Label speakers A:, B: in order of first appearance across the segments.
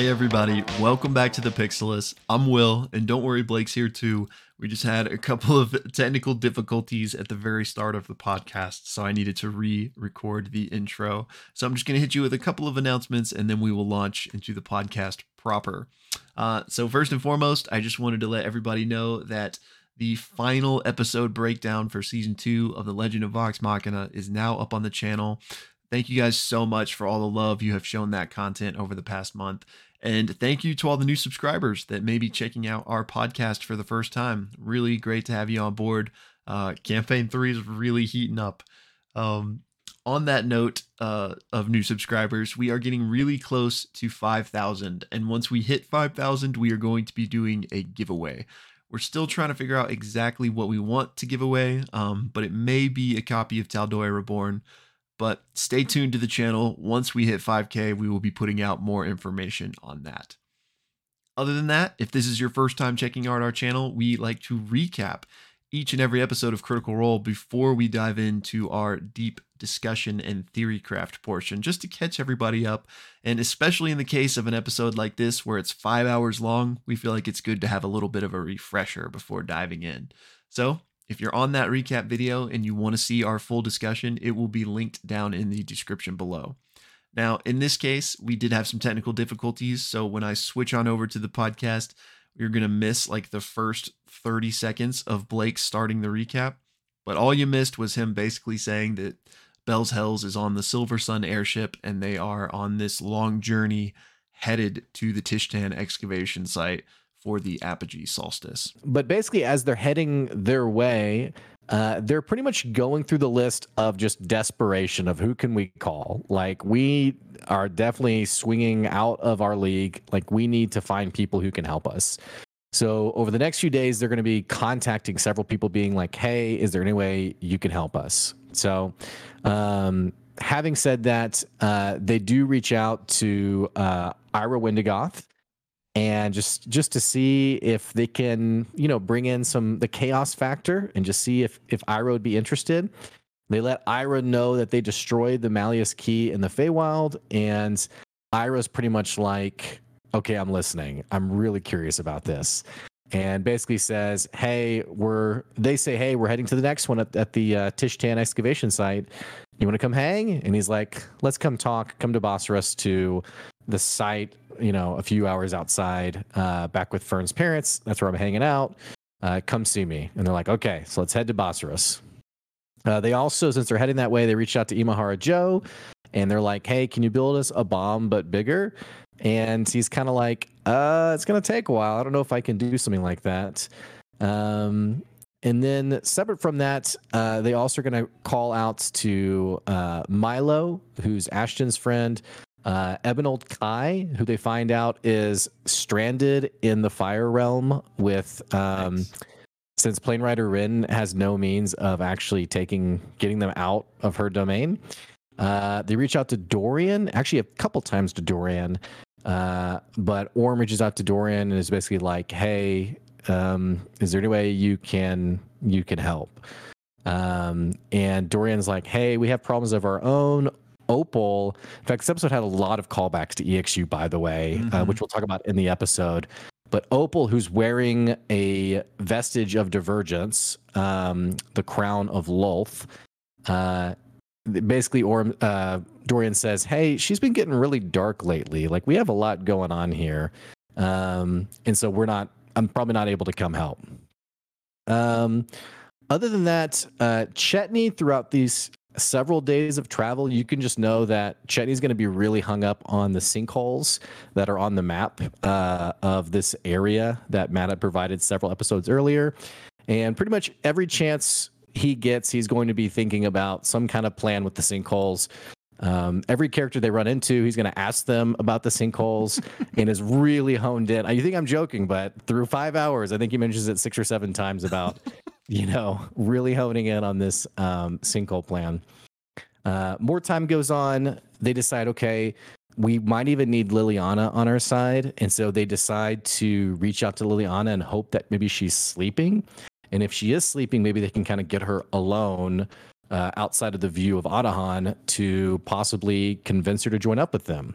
A: Hey everybody, welcome back to the Pixelists. I'm Will, and don't worry, Blake's here too. We just had a couple of technical difficulties at the very start of the podcast, so I needed to re-record the intro. So I'm just going to hit you with a couple of announcements, and then we will launch into the podcast proper. Uh, so first and foremost, I just wanted to let everybody know that the final episode breakdown for season two of The Legend of Vox Machina is now up on the channel. Thank you guys so much for all the love you have shown that content over the past month. And thank you to all the new subscribers that may be checking out our podcast for the first time. Really great to have you on board. Uh, campaign three is really heating up. Um, on that note uh, of new subscribers, we are getting really close to 5,000. And once we hit 5,000, we are going to be doing a giveaway. We're still trying to figure out exactly what we want to give away, um, but it may be a copy of Tal'Dorei Reborn. But stay tuned to the channel. Once we hit 5K, we will be putting out more information on that. Other than that, if this is your first time checking out our channel, we like to recap each and every episode of Critical Role before we dive into our deep discussion and theory craft portion, just to catch everybody up. And especially in the case of an episode like this, where it's five hours long, we feel like it's good to have a little bit of a refresher before diving in. So if you're on that recap video and you want to see our full discussion, it will be linked down in the description below. Now, in this case, we did have some technical difficulties. So when I switch on over to the podcast, you're going to miss like the first 30 seconds of Blake starting the recap. But all you missed was him basically saying that Bell's Hells is on the Silver Sun airship and they are on this long journey headed to the Tishtan excavation site for the apogee solstice.
B: But basically, as they're heading their way, uh, they're pretty much going through the list of just desperation of who can we call. Like we are definitely swinging out of our league. Like we need to find people who can help us. So over the next few days, they're going to be contacting several people, being like, "Hey, is there any way you can help us?" So, um, having said that, uh, they do reach out to uh, Ira Wendagoth and just just to see if they can you know bring in some the chaos factor and just see if if Ira would be interested. They let Ira know that they destroyed the Malleus key in the Feywild, and Ira's pretty much like, "Okay, I'm listening. I'm really curious about this." And basically says, "Hey, we're." They say, "Hey, we're heading to the next one at, at the uh, Tishtan excavation site. You want to come hang?" And he's like, "Let's come talk. Come to Bosseros to the site, you know, a few hours outside, uh, back with Fearne's parents. That's where I'm hanging out. Uh, come see me. And they're like, okay, so let's head to Bosseros. Uh, they also, since they're heading that way, they reached out to Imahara Joe and they're like, hey, can you build us a bomb but bigger? And he's kind of like, uh, it's going to take a while. I don't know if I can do something like that. Um, and then separate from that, uh, they also are going to call out to uh, Milo, who's Ashton's friend, uh, Ebenold Kai, who they find out is stranded in the Fire Realm with. Um, nice. Since Plane Rider Wrynn has no means of actually taking, getting them out of her domain, uh, they reach out to Dorian, actually a couple times to Dorian, uh, but Orym reaches out to Dorian and is basically like, "Hey, um, is there any way you can you can help?" Um, and Dorian's like, "Hey, we have problems of our own. Opal. In fact, this episode had a lot of callbacks to EXU, by the way, uh, mm-hmm. uh, which we'll talk about in the episode. But Opal, who's wearing a vestige of divergence, um, the crown of Lolth, uh, basically, or uh, Dorian says, "Hey, she's been getting really dark lately. Like we have a lot going on here, um, and so we're not. I'm probably not able to come help." Um, other than that, uh, Chetney throughout these several days of travel, you can just know that Chetney's going to be really hung up on the sinkholes that are on the map uh, of this area that Matt had provided several episodes earlier. And pretty much every chance he gets, he's going to be thinking about some kind of plan with the sinkholes. Um, every character they run into, he's going to ask them about the sinkholes and is really honed in. You think I'm joking, but through five hours, I think he mentions it six or seven times about you know, really honing in on this um, sinkhole plan. Uh, more time goes on. They decide, okay, we might even need Liliana on our side. And so they decide to reach out to Liliana and hope that maybe she's sleeping. And if she is sleeping, maybe they can kind of get her alone uh, outside of the view of Otohan to possibly convince her to join up with them.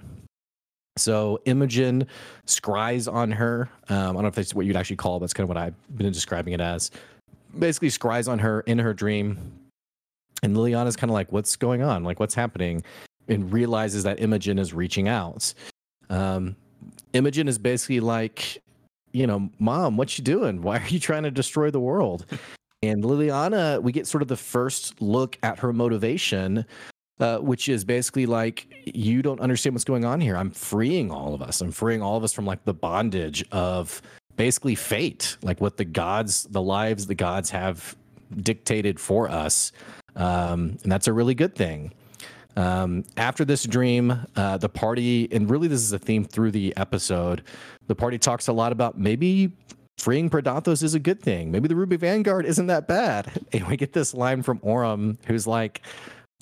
B: So Imogen scries on her. Um, I don't know if that's what you'd actually call it. That's kind of what I've been describing it as. Basically, scries on her in her dream. And Liliana's kind of like, what's going on? Like, what's happening? And realizes that Imogen is reaching out. Um, Imogen is basically like, you know, mom, what you doing? Why are you trying to destroy the world? and Liliana, we get sort of the first look at her motivation, uh, which is basically like, you don't understand what's going on here. I'm freeing all of us. I'm freeing all of us from like the bondage of basically fate, like what the gods, the lives the gods have dictated for us. Um, and that's a really good thing. Um, after this dream, uh, the party, and really this is a theme through the episode, the party talks a lot about maybe freeing Predathos is a good thing. Maybe the Ruby Vanguard isn't that bad. And we get this line from Orym, who's like,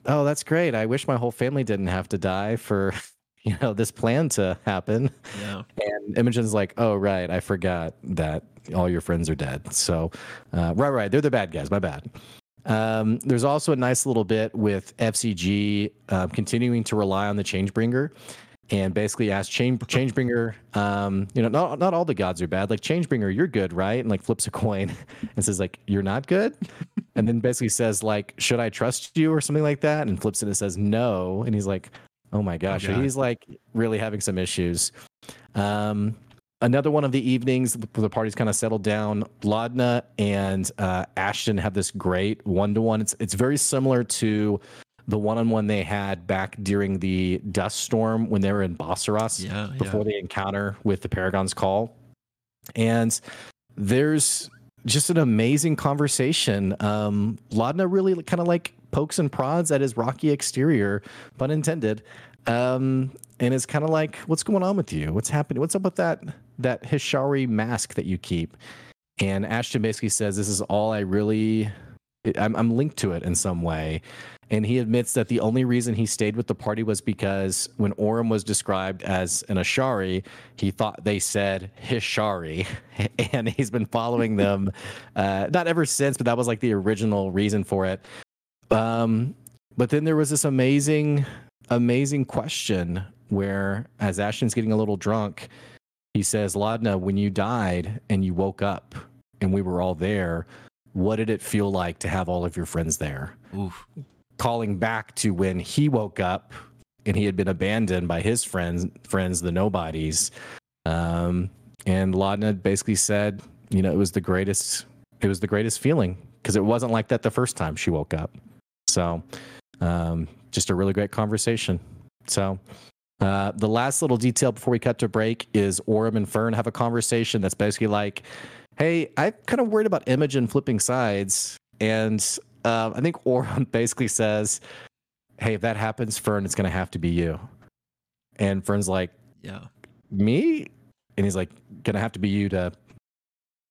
B: "Oh, that's great. I wish my whole family didn't have to die for." You know this plan to happen,
A: Yeah.
B: and Imogen's like, "Oh right, I forgot that all your friends are dead." So, uh, right, right, they're the bad guys. My bad. Um, there's also a nice little bit with FCG uh, continuing to rely on the Changebringer and basically ask Change Changebringer, um, you know, not not all the gods are bad. Like Changebringer, you're good, right? And like flips a coin and says like, you're not good. And then basically says like, should I trust you or something like that? And flips it and says no. And he's like, oh my gosh, so
A: God.
B: he's like really having some issues. Um, another one of the evenings the the party's kind of settled down laudna and uh, ashton have this great one-to-one it's, it's very similar to the one-on-one they had back during the dust storm when they were in Bosseros
A: Yeah.
B: before
A: yeah.
B: the encounter with the paragon's call and there's just an amazing conversation um laudna really kind of like pokes and prods at his rocky exterior pun intended. Um and it's kind of like what's going on with you? What's happening? What's up with that that hishari mask that you keep? And ashton basically says this is all i really I'm, I'm linked to it in some way. And he admits that the only reason he stayed with the party was because when Orym was described as an Ashari, he thought they said Hishari, and he's been following them, uh, not ever since, but that was like the original reason for it. Um, but then there was this amazing, amazing question where, as Ashton's getting a little drunk, he says, "Laudna, when you died and you woke up and we were all there, what did it feel like to have all of your friends there?"
A: Oof.
B: calling back to when he woke up and he had been abandoned by his friends friends the nobodies um and Laudna basically said you know it was the greatest it was the greatest feeling because it wasn't like that the first time she woke up so um just a really great conversation so uh, the last little detail before we cut to break is Orym and Fearne have a conversation that's basically like, "Hey, I'm kind of worried about Imogen flipping sides," and uh, I think Orym basically says, "Hey, if that happens, Fearne, it's going to have to be you." And Fearne's like,
A: Yeah.
B: "Me?" And he's like, "Going to have to be you to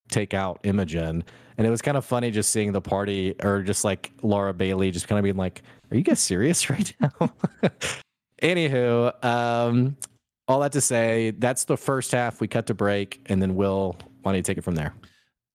B: take out Imogen." And it was kind of funny just seeing the party, or just like Laura Bailey, just kind of being like, "Are you guys serious right now?" Anywho, um, all that to say, that's the first half. We cut to break, and then Will, why don't you take it from there?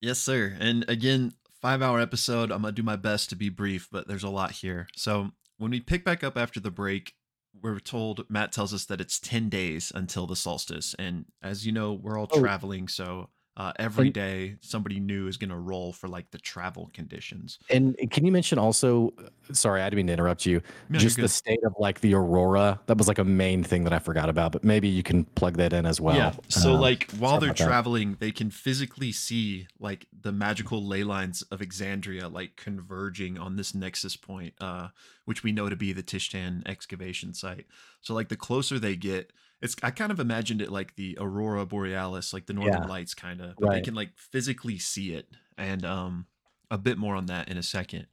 A: Yes, sir. And again, five hour episode. I'm gonna do my best to be brief, but there's a lot here. So when we pick back up after the break, we're told Matt tells us that it's 10 days until the solstice. And as you know, we're all
B: Oh.
A: traveling, so uh, every
B: And-
A: day somebody new is gonna roll for like the travel conditions.
B: And can you mention also? Sorry, I didn't mean to interrupt you.
A: No,
B: just the state of like the aurora. That was like a main thing that I forgot about, but maybe you can plug that in as well.
A: yeah. So
B: Um,
A: like while they're
B: about that.
A: traveling, they can physically see like the magical ley lines of Exandria like converging on this nexus point, uh, which we know to be the Tishtan excavation site. So like the closer they get, it's I kind of imagined it like the aurora borealis, like the northern
B: Yeah.
A: lights kind of, but they can like physically see it. And um a bit more on that in a second.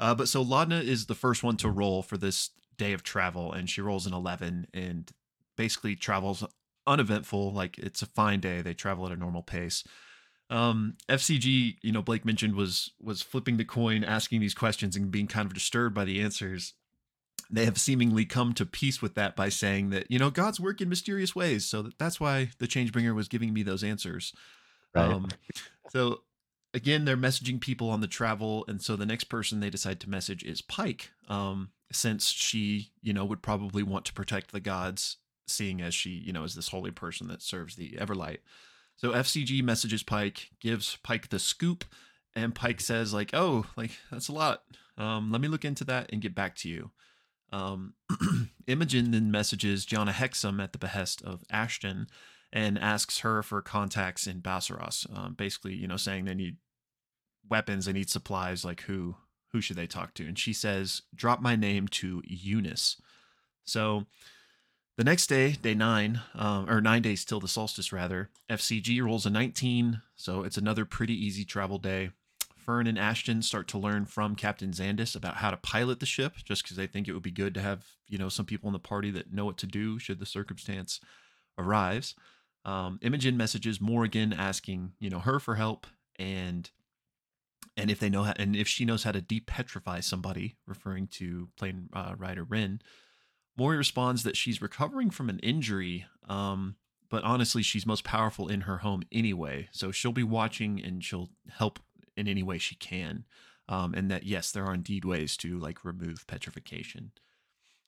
A: Uh, but so Laudna is the first one to roll for this day of travel, and she rolls an 11 and basically travels uneventful. Like it's a fine day. They travel at a normal pace. Um, FCG, you know, Blake mentioned was was flipping the coin, asking these questions, and being kind of disturbed by the answers. They have seemingly come to peace with that by saying that you know God's work in mysterious ways, so that, that's why the Changebringer was giving me those answers.
B: Right.
A: Um, so again, they're messaging people on the travel, and so the next person they decide to message is Pike, um, since she, you know, would probably want to protect the gods seeing as she, you know, is this holy person that serves the Everlight. So FCG messages Pike, gives Pike the scoop, and Pike says, like, oh, like, that's a lot. Um, let me look into that and get back to you. Um, Imogen then messages Jonna Hexum at the behest of Ashton and asks her for contacts in Bosseros. Um, basically, you know, saying they need weapons, they need supplies. Like who who should they talk to? And she says, "Drop my name to Eunice." So the next day, day nine, um, or nine days till the solstice, rather, FCG rolls a 19, so it's another pretty easy travel day. Fearne and Ashton start to learn from Captain Zandis about how to pilot the ship, just because they think it would be good to have, you know, some people in the party that know what to do should the circumstance arrives. Um, Imogen messages Morgan asking, you know, her for help and and if they know how, and if she knows how to depetrify somebody, referring to plane uh, rider Wrynn. Mori responds that she's recovering from an injury, um, but honestly, she's most powerful in her home anyway. So she'll be watching and she'll help in any way she can. Um, and that yes, there are indeed ways to like remove petrification.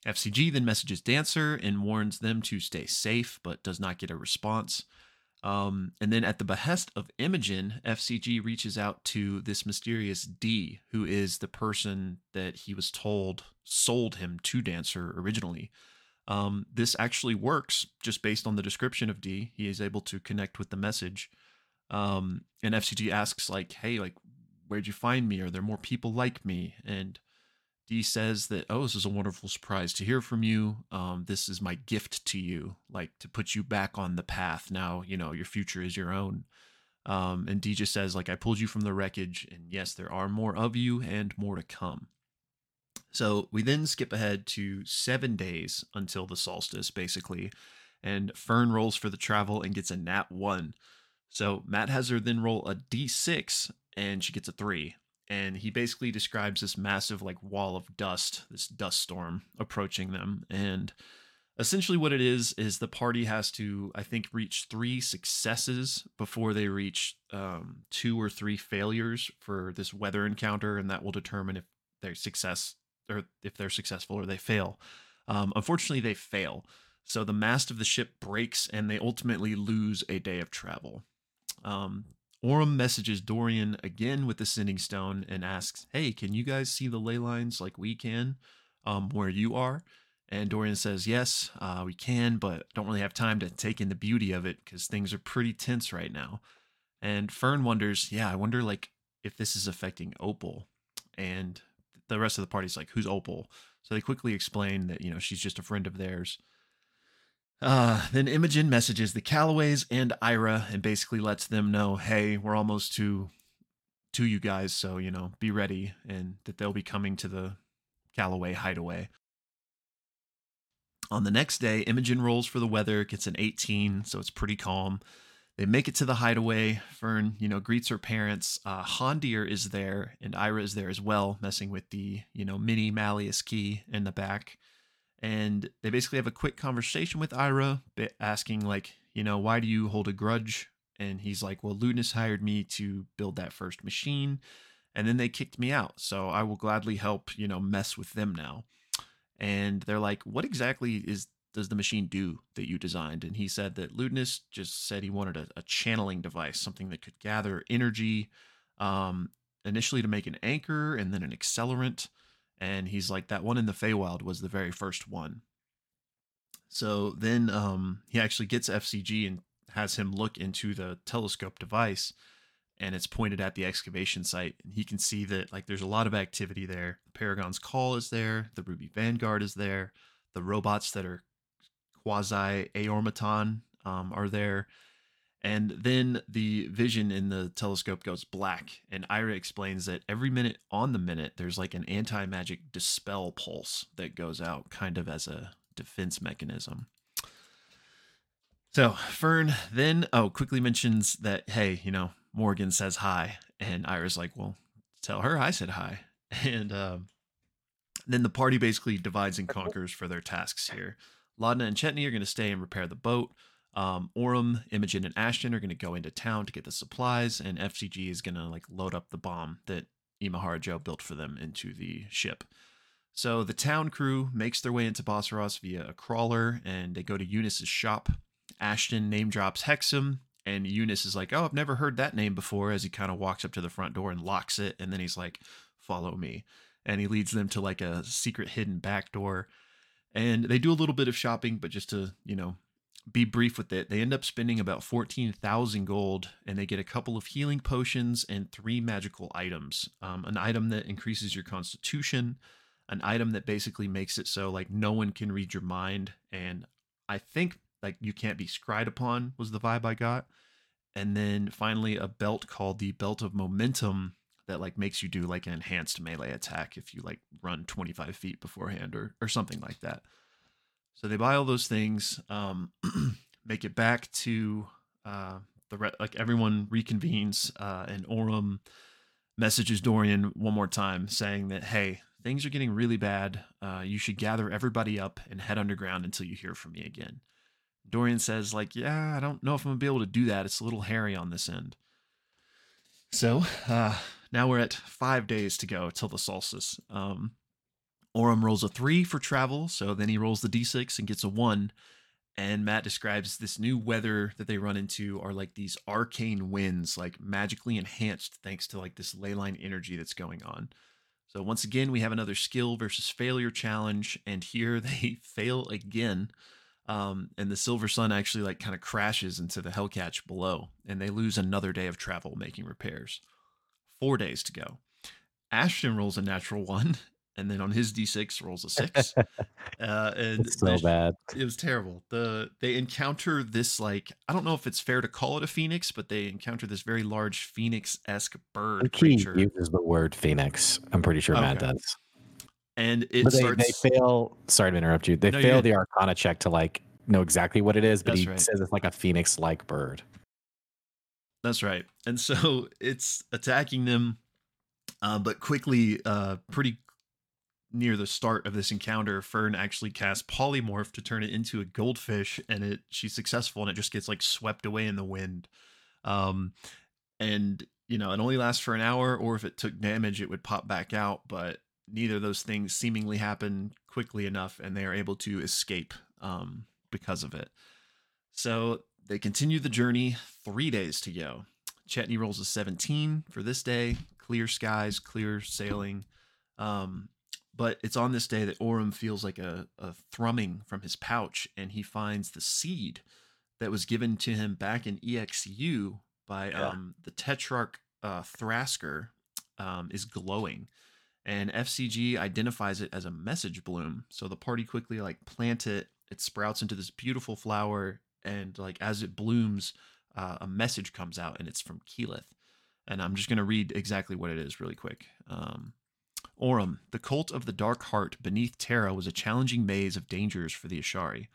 A: FCG then messages Dancer and warns them to stay safe, but does not get a response. Um, and then at the behest of Imogen, FCG reaches out to this mysterious D, who is the person that he was told sold him to Dancer originally. Um, this actually works just based on the description of D. He is able to connect with the message. Um, and FCG asks, like, hey, like, where'd you find me? Are there more people like me? And D says that, oh, this is a wonderful surprise to hear from you. Um, this is my gift to you, like to put you back on the path. Now, you know, your future is your own. Um, and D just says, like, I pulled you from the wreckage, and yes, there are more of you and more to come. So we then skip ahead to seven days until the solstice, basically. And Fearne rolls for the travel and gets a nat one. So Matt has her then roll a d6 and she gets a three. And he basically describes this massive like wall of dust this dust storm approaching them. And essentially what it is is the party has to i think reach three successes before they reach um, two or three failures for this weather encounter and that will determine if they're success or if they're successful or they fail. Um, unfortunately they fail. So the mast of the ship breaks and they ultimately lose a day of travel um, Orym messages Dorian again with the sending stone and asks, Hey, can you guys see the ley lines like we can um, where you are? And Dorian says, Yes, uh, we can, but don't really have time to take in the beauty of it because things are pretty tense right now. And Fearne wonders, Yeah, I wonder like if this is affecting Opal. And the rest of the party's like, Who's Opal? So they quickly explain that, you know, she's just a friend of theirs. Uh, then Imogen messages the Calloways and Ira and basically lets them know, hey, we're almost to to you guys, so you know, be ready, and that they'll be coming to the Calloway hideaway. On the next day, Imogen rolls for the weather, gets an 18, so it's pretty calm. They make it to the hideaway. Fearne, you know, greets her parents. Uh, Hondir is there, and Ira is there as well, messing with the, you know, mini Malleus key in the back and they basically have a quick conversation with Ira, asking like, you know, why do you hold a grudge? And he's like, well, Ludinus hired me to build that first machine, and then they kicked me out, so I will gladly help, you know, mess with them now. And they're like, what exactly is does the machine do that you designed? And he said that Ludinus just said he wanted a, a channeling device, something that could gather energy, um, initially to make an anchor and then an accelerant and he's like that one in the Feywild was the very first one. So then um, he actually gets FCG and has him look into the telescope device, and it's pointed at the excavation site, and he can see that like there's a lot of activity there. The Paragon's Call is there, the Ruby Vanguard is there, the robots that are quasi Aeormaton um, are there, and then the vision in the telescope goes black. And Ira explains that every minute on the minute, there's like an anti magic dispel pulse that goes out, kind of as a defense mechanism. So Fearne then, oh, quickly mentions that, hey, you know, Morgan says hi. And Ira's like, well, tell her I said hi. And um, then the party basically divides and conquers for their tasks here. Laudna and Chetney are going to stay and repair the boat. Um, Orym, Imogen, and Ashton are going to go into town to get the supplies, and FCG is going to like load up the bomb that Imahara Joe built for them into the ship. So the town crew makes their way into Bosseros via a crawler and they go to Eunice's shop. Ashton name drops Hexum, and Eunice is like, Oh, I've never heard that name before as he kind of walks up to the front door and locks it. And then he's like, Follow me. And he leads them to like a secret hidden back door. And they do a little bit of shopping, but just to, you know, be brief with it, they end up spending about 14,000 gold and they get a couple of healing potions and three magical items. Um, an item that increases your constitution, an item that basically makes it so like no one can read your mind. And I think like you can't be scried upon was the vibe I got. And then finally a belt called the Belt of Momentum that like makes you do like an enhanced melee attack if you like run 25 feet beforehand or or something like that. So they buy all those things, um, make it back to uh, the re- like everyone reconvenes, uh, and Orym messages Dorian one more time saying that hey, things are getting really bad. Uh, you should gather everybody up and head underground until you hear from me again. Dorian says like, yeah, I don't know if I'm gonna be able to do that. It's a little hairy on this end. So uh, now we're at five days to go till the solstice. Um, Orym rolls a three for travel, so then he rolls the d6 and gets a one. And Matt describes this new weather that they run into are like these arcane winds, like magically enhanced thanks to like this ley line energy that's going on. So once again, we have another skill versus failure challenge, and here they fail again. Um, and the Silver Sun actually like kind of crashes into the Hellcatch below, and they lose another day of travel making repairs. Four days to go. Ashton rolls a natural one, and then on his d6 rolls a six. uh, and
B: It's so
A: they-
B: bad.
A: it was terrible. The they encounter this like I don't know if it's fair to call it a phoenix, but they encounter this very large phoenix esque bird creature,
B: uses the word phoenix. I'm pretty sure Matt does.
A: and it
B: But they,
A: starts.
B: they fail. Sorry to interrupt you. They
A: No,
B: fail the Arcana check to like know exactly what it is, but
A: That's
B: he
A: right.
B: says it's like a phoenix-like bird.
A: That's right. And so it's attacking them, uh, but quickly, uh, pretty near the start of this encounter, Fearne actually casts polymorph to turn it into a goldfish, and it she's successful, and it just gets like swept away in the wind. Um, and you know, it only lasts for an hour, or if it took damage, it would pop back out. But neither of those things seemingly happen quickly enough, and they are able to escape um, because of it. So they continue the journey. Three days to go. Chetney rolls a 17 for this day. Clear skies, clear sailing. Um, but it's on this day that Orym feels like a, a thrumming from his pouch, and he finds the seed that was given to him back in EXU by
B: Yeah.
A: um, the Tetrarch uh, Thrasker um, is glowing. And FCG identifies it as a message bloom. So the party quickly like plant it. It sprouts into this beautiful flower, and like as it blooms, uh, a message comes out, and it's from Keyleth. And I'm just gonna read exactly what it is really quick. Um, Orym, the cult of the dark heart beneath Terra was a challenging maze of dangers for the Ashari.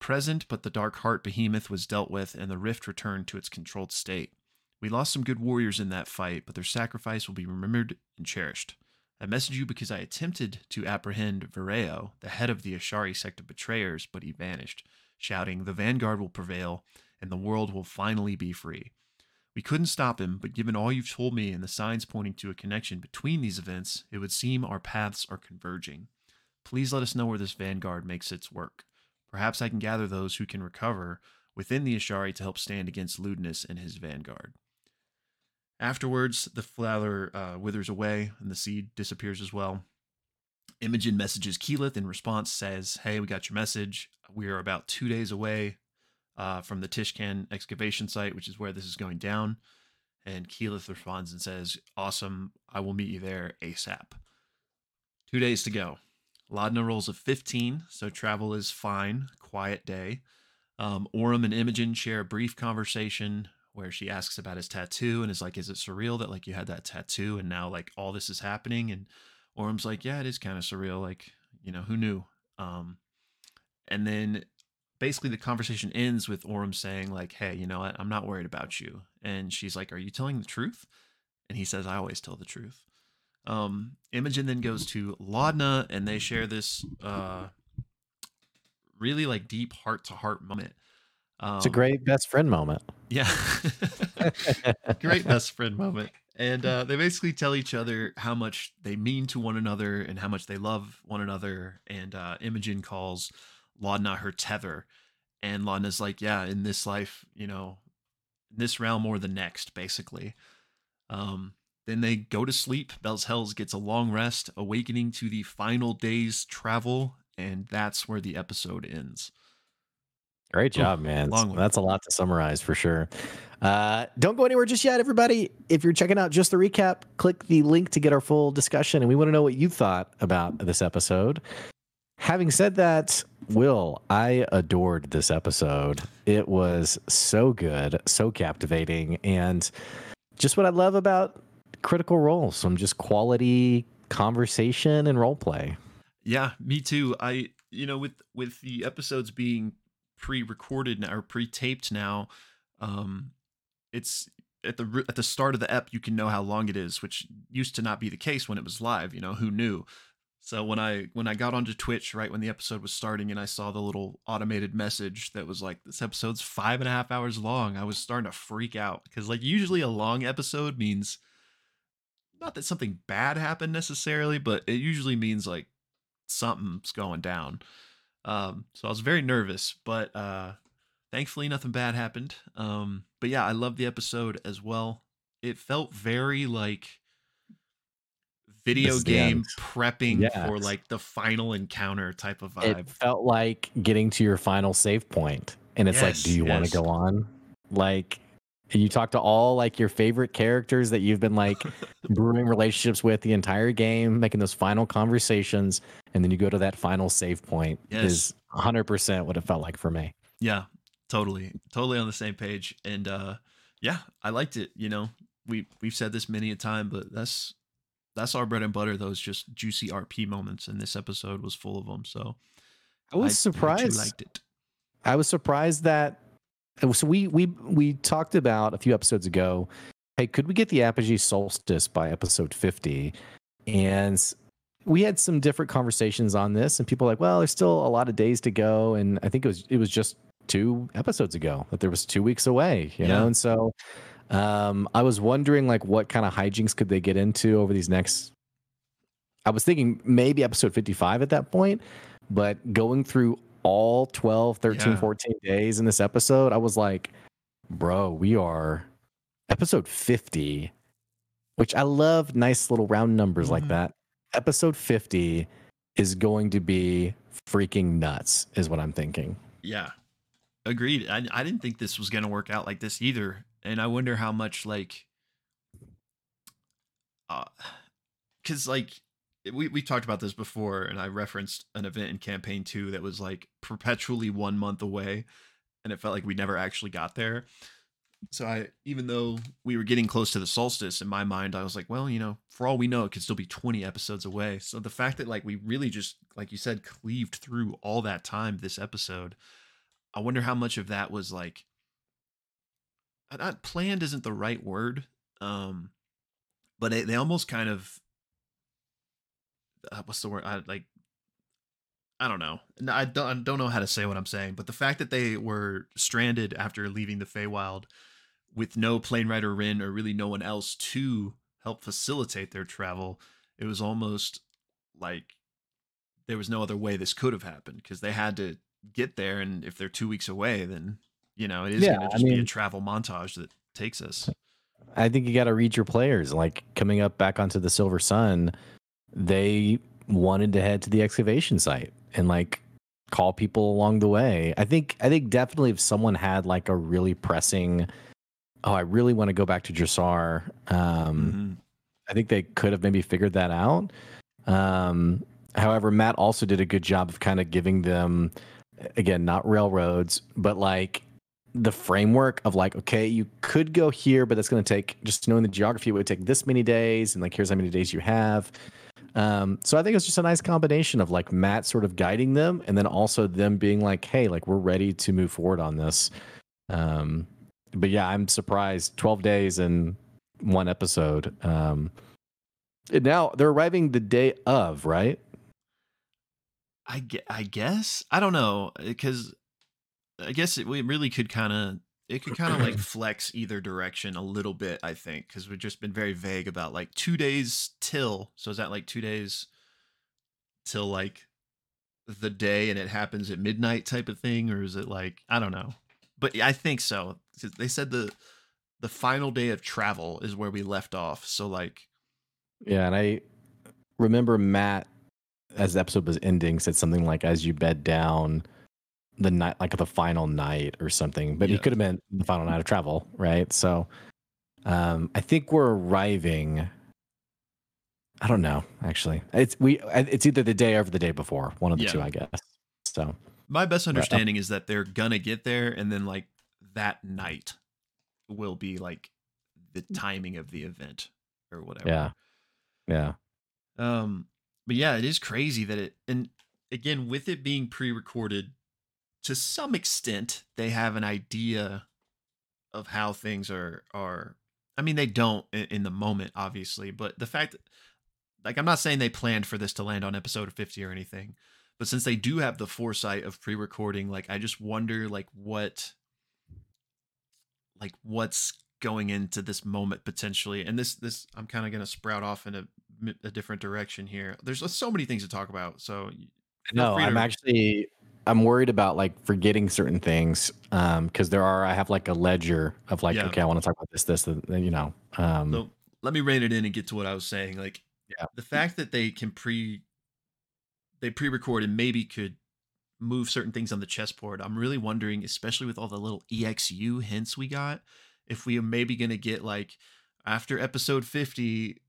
A: Present, but the dark heart behemoth was dealt with, and the rift returned to its controlled state. We lost some good warriors in that fight, but their sacrifice will be remembered and cherished. I message you because I attempted to apprehend Vireo, the head of the Ashari sect of betrayers, but he vanished, shouting, The vanguard will prevail, and the world will finally be free. We couldn't stop him, but given all you've told me and the signs pointing to a connection between these events, it would seem our paths are converging. Please let us know where this vanguard makes its work. Perhaps I can gather those who can recover within the Ashari to help stand against Ludinus and his vanguard. Afterwards, the flower uh, withers away and the seed disappears as well. Imogen messages Keyleth in response, says, Hey, we got your message. We are about two days away uh, from the Tishtan excavation site, which is where this is going down. And Keyleth responds and says, Awesome. I will meet you there ASAP. Two days to go. Laudna rolls a 15, so travel is fine. Quiet day. Um, Orym and Imogen share a brief conversation where she asks about his tattoo and is like, Is it surreal that like you had that tattoo and now like all this is happening? And Orym's like, Yeah, it is kind of surreal. Like, you know, who knew? Um, and then basically the conversation ends with Orym saying, like, Hey, you know what? I'm not worried about you. And she's like, Are you telling the truth? And he says, I always tell the truth. Um, Imogen then goes to Laudna and they share this uh really like deep heart to heart moment. Um,
B: It's a great best friend moment.
A: yeah. Great best friend moment. and uh, they basically tell each other how much they mean to one another and how much they love one another. And uh, Imogen calls Laudna her tether, and Laudna's like, "Yeah, in this life, you know, this realm or the next, basically." Um, then they go to sleep. Bells Hells gets a long rest, awakening to the final day's travel, and that's where the episode ends.
B: Great job, Ooh, man. That's a lot to summarize for sure. Uh, don't go anywhere just yet, everybody. If you're checking out just the recap, click the link to get our full discussion. And we want to know what you thought about this episode. Having said that, Will, I adored this episode. It was so good, so captivating, and just what I love about Critical Role. Some just quality conversation and role play.
A: Yeah, me too. I you know with with the episodes being pre-recorded now or pre-taped now. Um, it's at the at the start of the ep you can know how long it is, which used to not be the case when it was live. You know who knew. So when I when I got onto Twitch right when the episode was starting and I saw the little automated message that was like this episode's five and a half hours long, I was starting to freak out because like usually a long episode means not that something bad happened necessarily, but it usually means like something's going down. Um, so I was very nervous, but uh, thankfully nothing bad happened. Um, but yeah, I love the episode as well. It felt very like video game prepping yes. for like the final encounter type of vibe.
B: It felt like getting to your final save point, and it's yes, like, do you yes. want to go on? Like, you talk to all like your favorite characters that you've been like brewing relationships with the entire game, making those final conversations, and then you go to that final save point. Is 100% what it felt like for me.
A: Yeah, totally. Totally on the same page. And uh yeah, I liked it, you know. We we've said this many a time, but that's that's our bread and butter those just juicy RP moments and this episode was full of them. So
B: I was I surprised. liked it. I was surprised that so we we we talked about a few episodes ago. Hey, could we get the Apogee Solstice by episode fifty? And we had some different conversations on this, and people were like, well, there's still a lot of days to go, and I think it was it was just two episodes ago that there was two weeks away, you yeah. know, and so um, I was wondering like what kind of hijinks could they get into over these next. I was thinking maybe episode 55 at that point, but going through all 12, 13, yeah. 14 days in this episode, I was like, bro, we are episode 50, which I love nice little round numbers mm-hmm. like that. Episode 50 is going to be freaking nuts, is what I'm thinking.
A: Yeah. Agreed. I, I didn't think this was going to work out like this either. And I wonder how much, like, uh, cause like we, we talked about this before and i referenced an event in campaign 2 that was like perpetually one month away and it felt like we never actually got there. So i even though we were getting close to the solstice in my mind i was like well you know for all we know it could still be 20 episodes away. So the fact that like we really just like you said cleaved through all that time this episode i wonder how much of that was like not planned isn't the right word um but it, they almost kind of uh, what's the word? I like I don't know. I don't, I don't know how to say what I'm saying, but the fact that they were stranded after leaving the Feywild with no Planerider Wrynn or really no one else to help facilitate their travel, it was almost like there was no other way this could have happened because they had to get there. And if they're two weeks away, then, you know, it is yeah, going to just I mean, be a travel montage that takes us.
B: I think you got to read your players. Like coming up back onto the Silver Sun, they wanted to head to the excavation site and like call people along the way. I think I think definitely if someone had like a really pressing oh, I really want to go back to Jrusar, um mm-hmm. I think they could have maybe figured that out. Um however, Matt also did a good job of kind of giving them again, not railroads, but like the framework of like, okay, you could go here, but that's going to take just knowing the geography it would take this many days, and like here's how many days you have. Um, so I think it's just a nice combination of like Matt sort of guiding them and then also them being like, hey, like we're ready to move forward on this. Um, but yeah, I'm surprised 12 days and one episode. Um, and now they're arriving the day of, right?
A: I, I guess. I don't know. Because I guess it, we really could kind of it could kind of like flex either direction a little bit, I think, because we've just been very vague about like two days till. So is that like two days till like the day and it happens at midnight type of thing, or is it like I don't know? But I think so. They said the the final day of travel is where we left off. So like,
B: yeah, and I remember Matt as the episode was ending said something like, "As you bed down." The night like the final night or something but yeah. it could have been the final night of travel right? So um i think we're arriving i don't know actually. It's we it's either the day or the day before one of the yeah. two i guess so.
A: My best understanding but, uh, is that they're gonna get there and then like that night will be like the timing of the event or whatever.
B: Yeah. Yeah.
A: Um but yeah it is crazy that it and again with it being pre-recorded to some extent they have an idea of how things are are I mean they don't in, in, the moment obviously, but the fact that like I'm not saying they planned for this to land on episode 50 or anything, but since they do have the foresight of pre-recording, like I just wonder like what like what's going into this moment potentially. And this this I'm kind of going to sprout off in a, a different direction here. There's uh, so many things to talk about. So
B: no, I'm actually I'm worried about like forgetting certain things um because there are I have like a ledger of like yeah. okay I want to talk about this this and, you know um
A: so let me rein it in and get to what I was saying like yeah the fact that they can pre they pre-record and maybe could move certain things on the chessboard I'm really wondering especially with all the little exu hints we got if we are maybe going to get like after episode 50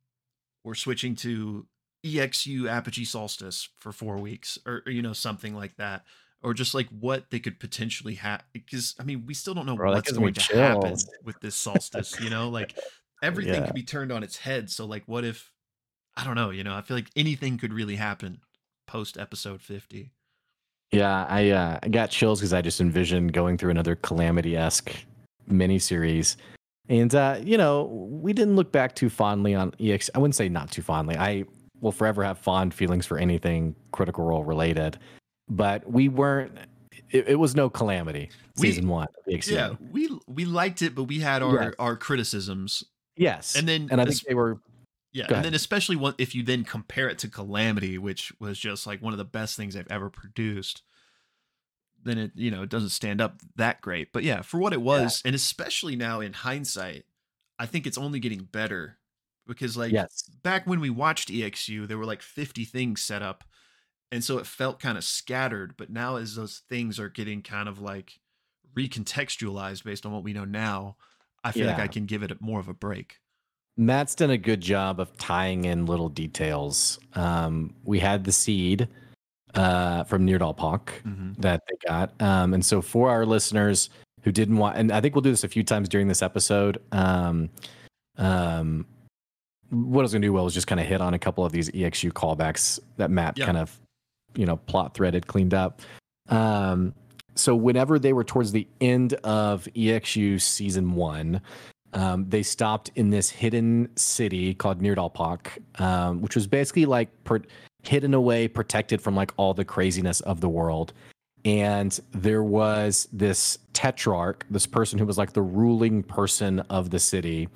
A: we're switching to exu apogee solstice for 4 weeks or, or you know something like that or just like what they could potentially have because i mean we still don't know Bro, what's going to chills. happen with this solstice you know like everything yeah. could be turned on its head so like what if i don't know you know i feel like anything could really happen post episode 50
B: yeah i uh i got chills because i just envisioned going through another calamity-esque miniseries and uh you know we didn't look back too fondly on ex i wouldn't say not too fondly i will forever have fond feelings for anything critical role related but we weren't. It, it was no calamity. Season we, one.
A: Yeah, we we liked it, but we had our yes. our criticisms.
B: Yes,
A: and then
B: and I think they were.
A: Yeah, and then especially one, if you then compare it to Calamity, which was just like one of the best things I've ever produced, then it you know it doesn't stand up that great. But yeah, for what it was, yeah. and especially now in hindsight, I think it's only getting better because like
B: yes.
A: back when we watched EXU, there were like 50 things set up and so it felt kind of scattered but now as those things are getting kind of like recontextualized based on what we know now i feel yeah. like i can give it more of a break
B: matt's done a good job of tying in little details um, we had the seed uh, from Nirdalpak mm-hmm. that they got um, and so for our listeners who didn't want and i think we'll do this a few times during this episode um, um, what I was going to do well was just kind of hit on a couple of these EXU callbacks that Matt kind of you know plot threaded cleaned up um so whenever they were towards the end of exu season one um, they stopped in this hidden city called Nirdalpak, um, which was basically like per- hidden away, protected from like all the craziness of the world. And there was this tetrarch, this person who was like the ruling person of the city,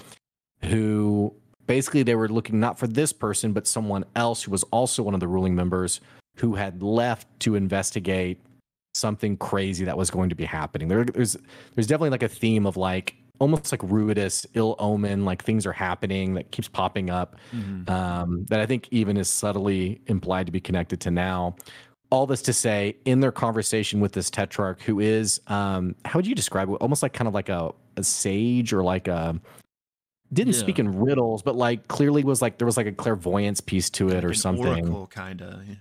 B: who basically they were looking not for this person, but someone else who was also one of the ruling members who had left to investigate something crazy that was going to be happening. There, there's there's definitely like a theme of like almost like ruidus, ill omen, like things are happening that keeps popping up. Mm-hmm. Um, that I think even is subtly implied to be connected to now. All this to say, in their conversation with this tetrarch, who is, um, how would you describe it? Almost like kind of like a, a sage or like a didn't yeah. speak in riddles, but like clearly was like there was like a clairvoyance piece to it like or something.
A: kind of. Yeah.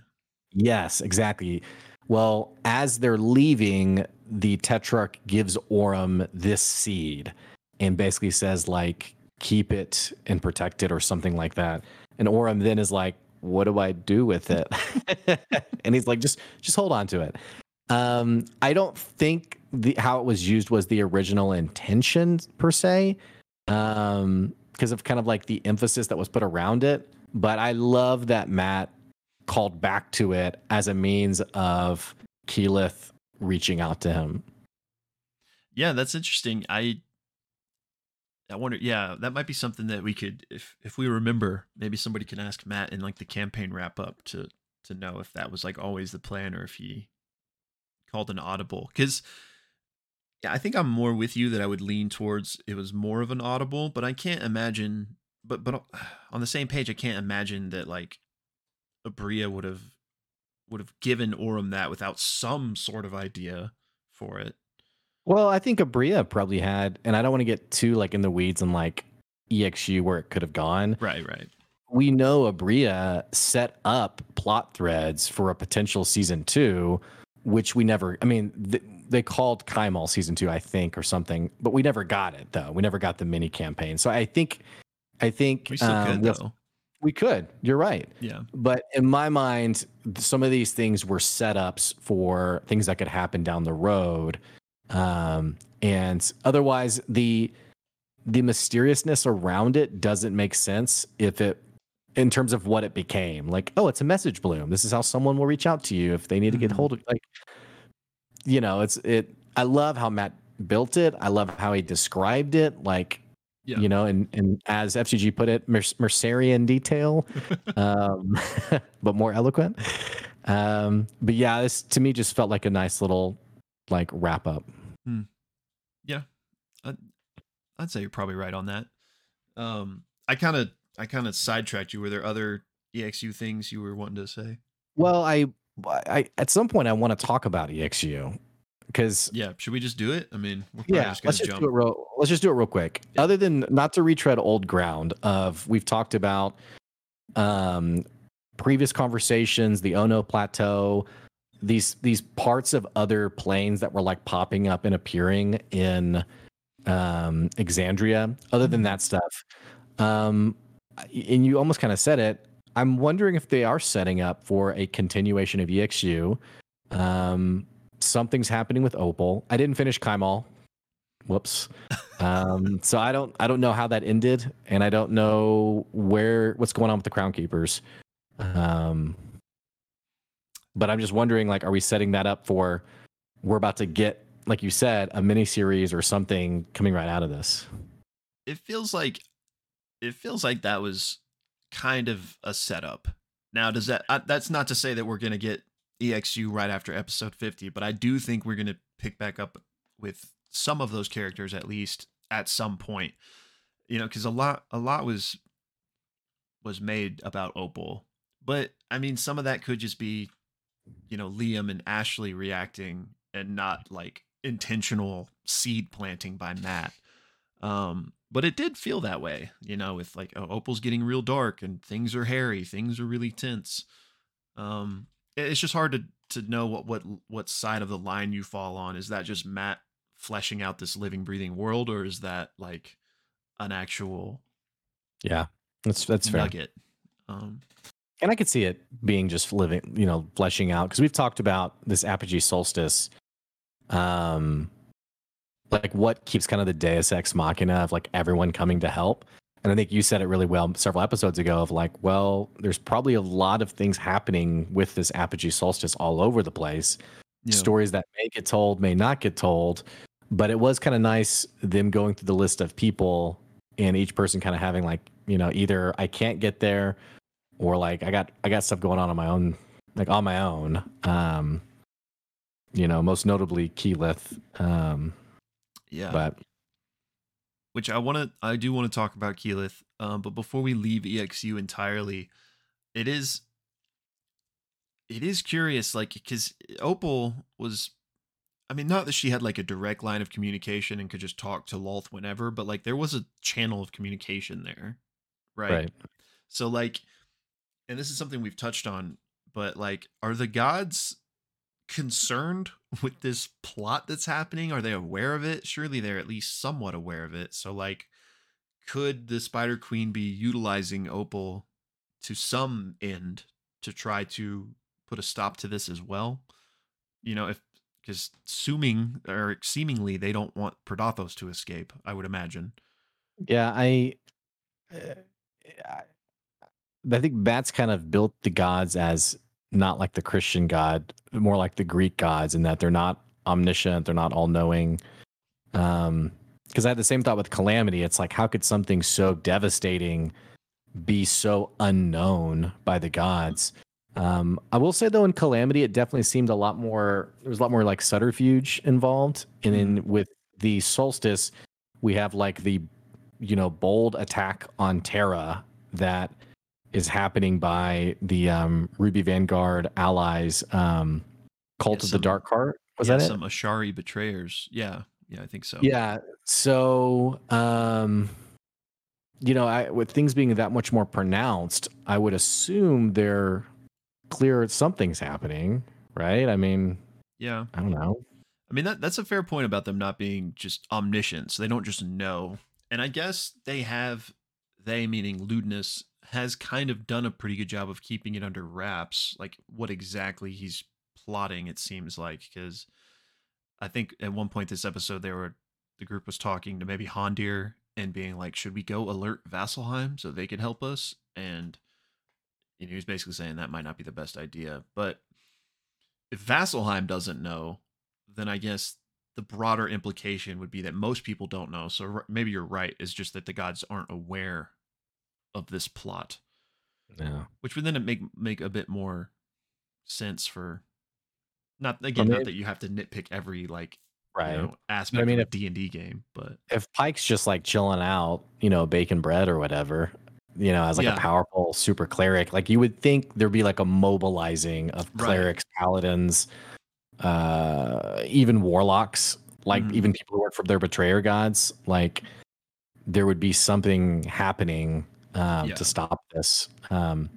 B: Yes, exactly. Well, as they're leaving, the Tetrarch gives Orym this seed and basically says, like, keep it and protect it or something like that. And Orym then is like, what do I do with it? and he's like, just just hold on to it. Um, I don't think the how it was used was the original intention per se. Um, because of kind of like the emphasis that was put around it. But I love that Matt called back to it as a means of Keyleth reaching out to him.
A: Yeah, that's interesting. I I wonder. Yeah, that might be something that we could, if if we remember, maybe somebody can ask Matt in like the campaign wrap up to to know if that was like always the plan or if he called an audible. Because yeah, I think I'm more with you that I would lean towards it was more of an audible, but I can't imagine. But but uh, on the same page, I can't imagine that like Aabria would have would have given Orym that without some sort of idea for it.
B: Well, I think Aabria probably had, and I don't want to get too like in the weeds and like EXU where it could have gone.
A: Right, right.
B: We know Aabria set up plot threads for a potential season two, which we never. I mean, th- they called Kymal season two, I think, or something, but we never got it though. We never got the mini campaign. So I think, I think
A: we still um, could though.
B: We could. You're right.
A: Yeah.
B: But in my mind, some of these things were setups for things that could happen down the road um, and otherwise, the the mysteriousness around it doesn't make sense if it in terms of what it became. Like, oh, it's a message bloom. This is how someone will reach out to you if they need to get mm-hmm. hold of like you know, it's it I love how Matt built it. I love how he described it. Like yeah. you know, and and as FCG put it, Mer- Mercerian detail, um, but more eloquent. Um, but yeah, this to me just felt like a nice little like wrap up.
A: Hmm. Yeah, I'd, I'd say you're probably right on that. Um, I kind of I kind of sidetracked you. Were there other EXU things you were wanting to say?
B: Well, I I at some point I want to talk about EXU because
A: yeah, should we just do it? I mean,
B: yeah, just let's just jump. do it real. Let's just do it real quick. Yeah. Other than not to retread old ground of we've talked about um previous conversations, the Ono Plateau, these these parts of other planes that were like popping up and appearing in um Exandria. Other than mm-hmm. that stuff, um, and you almost kind of said it. I'm wondering if they are setting up for a continuation of EXU. Um, something's happening with Opal. I didn't finish Kymal. Whoops. Um, so I don't I don't know how that ended, and I don't know where what's going on with the Crown Keepers. Um, but I'm just wondering, like, are we setting that up for we're about to get, like you said, a mini series or something coming right out of this?
A: It feels like it feels like that was kind of a setup. Now, does that uh, that's not to say that we're going to get EXU right after episode 50, but I do think we're going to pick back up with some of those characters at least at some point. You know, cuz a lot a lot was was made about Opal. But I mean, some of that could just be you know Liam and Ashley reacting and not like intentional seed planting by Matt. Um, but it did feel that way, you know, with like oh, Opal's getting real dark and things are hairy, things are really tense. Um, it's just hard to to know what what what side of the line you fall on. Is that just Matt fleshing out this living, breathing world, or is that like an actual
B: yeah, that's that's nugget?
A: Fair. Um,
B: and I could see it being just living, you know, fleshing out because we've talked about this apogee solstice, um, like what keeps kind of the Deus ex machina of like everyone coming to help. And I think you said it really well several episodes ago of like, well, there's probably a lot of things happening with this apogee solstice all over the place. Yeah. Stories that may get told, may not get told. But it was kind of nice them going through the list of people and each person kind of having like, you know, either I can't get there or like I got I got stuff going on on my own, like on my own. Um, you know, most notably Keyleth. Um,
A: yeah,
B: but
A: which I want to I do want to talk about Keyleth. Um, but before we leave EXU entirely, it is it is curious, like because Opal was. I mean, not that she had like a direct line of communication and could just talk to Lolth whenever, but like there was a channel of communication there, right? Right. So like and this is something we've touched on, but like, are the gods concerned with this plot that's happening? Are they aware of it? Surely they're at least somewhat aware of it. So, like, could the Spider Queen be utilizing Opal to some end to try to put a stop to this as well? You know, if because assuming or seemingly they don't want Predathos to escape, I would imagine.
B: Yeah, I, uh, I think Bats kind of built the gods as not like the Christian God, more like the Greek gods, in that they're not omniscient, they're not all knowing. Um, because I had the same thought with Calamity. It's like, how could something so devastating be so unknown by the gods? Um, I will say though, in Calamity, it definitely seemed a lot more. There was a lot more like subterfuge involved, and then with the Solstice, we have like the, you know, bold attack on Terrah that is happening by the um, Ruby Vanguard allies, um, Cult
A: Yeah,
B: of
A: some-
B: the Dark Heart. Was
A: yeah,
B: that it?
A: some Ashari betrayers. Yeah, yeah, I think so.
B: Yeah. So, um, you know, I, with things being that much more pronounced, I would assume they're clear something's happening, right? I mean,
A: yeah.
B: I don't know.
A: I mean that that's a fair point about them not being just omniscient. So they don't just know. And I guess they have they meaning Ludinus has kind of done a pretty good job of keeping it under wraps, like what exactly he's plotting. It seems like because I think at one point this episode they were the group was talking to maybe Hondir and being like, should we go alert Vasselheim so they can help us? And you know, he was basically saying that might not be the best idea. But if Vasselheim doesn't know, then I guess the broader implication would be that most people don't know. So maybe you're right. It's just that the gods aren't aware of this plot,
B: Yeah.
A: which would then make make a bit more sense for not again
B: mean-
A: not that you have to nitpick every like
B: Right.
A: you know, aspect
B: mean,
A: of a D and D game, but
B: if Pike's just like chilling out, you know, baking bread or whatever, you know, as like
A: Yeah.
B: a powerful super cleric, like you would think there'd be like a mobilizing of
A: Right.
B: clerics, paladins, uh, even warlocks, like
A: Mhm.
B: even people who work for their betrayer gods, like there would be something happening um,
A: Yeah.
B: to stop this. Um,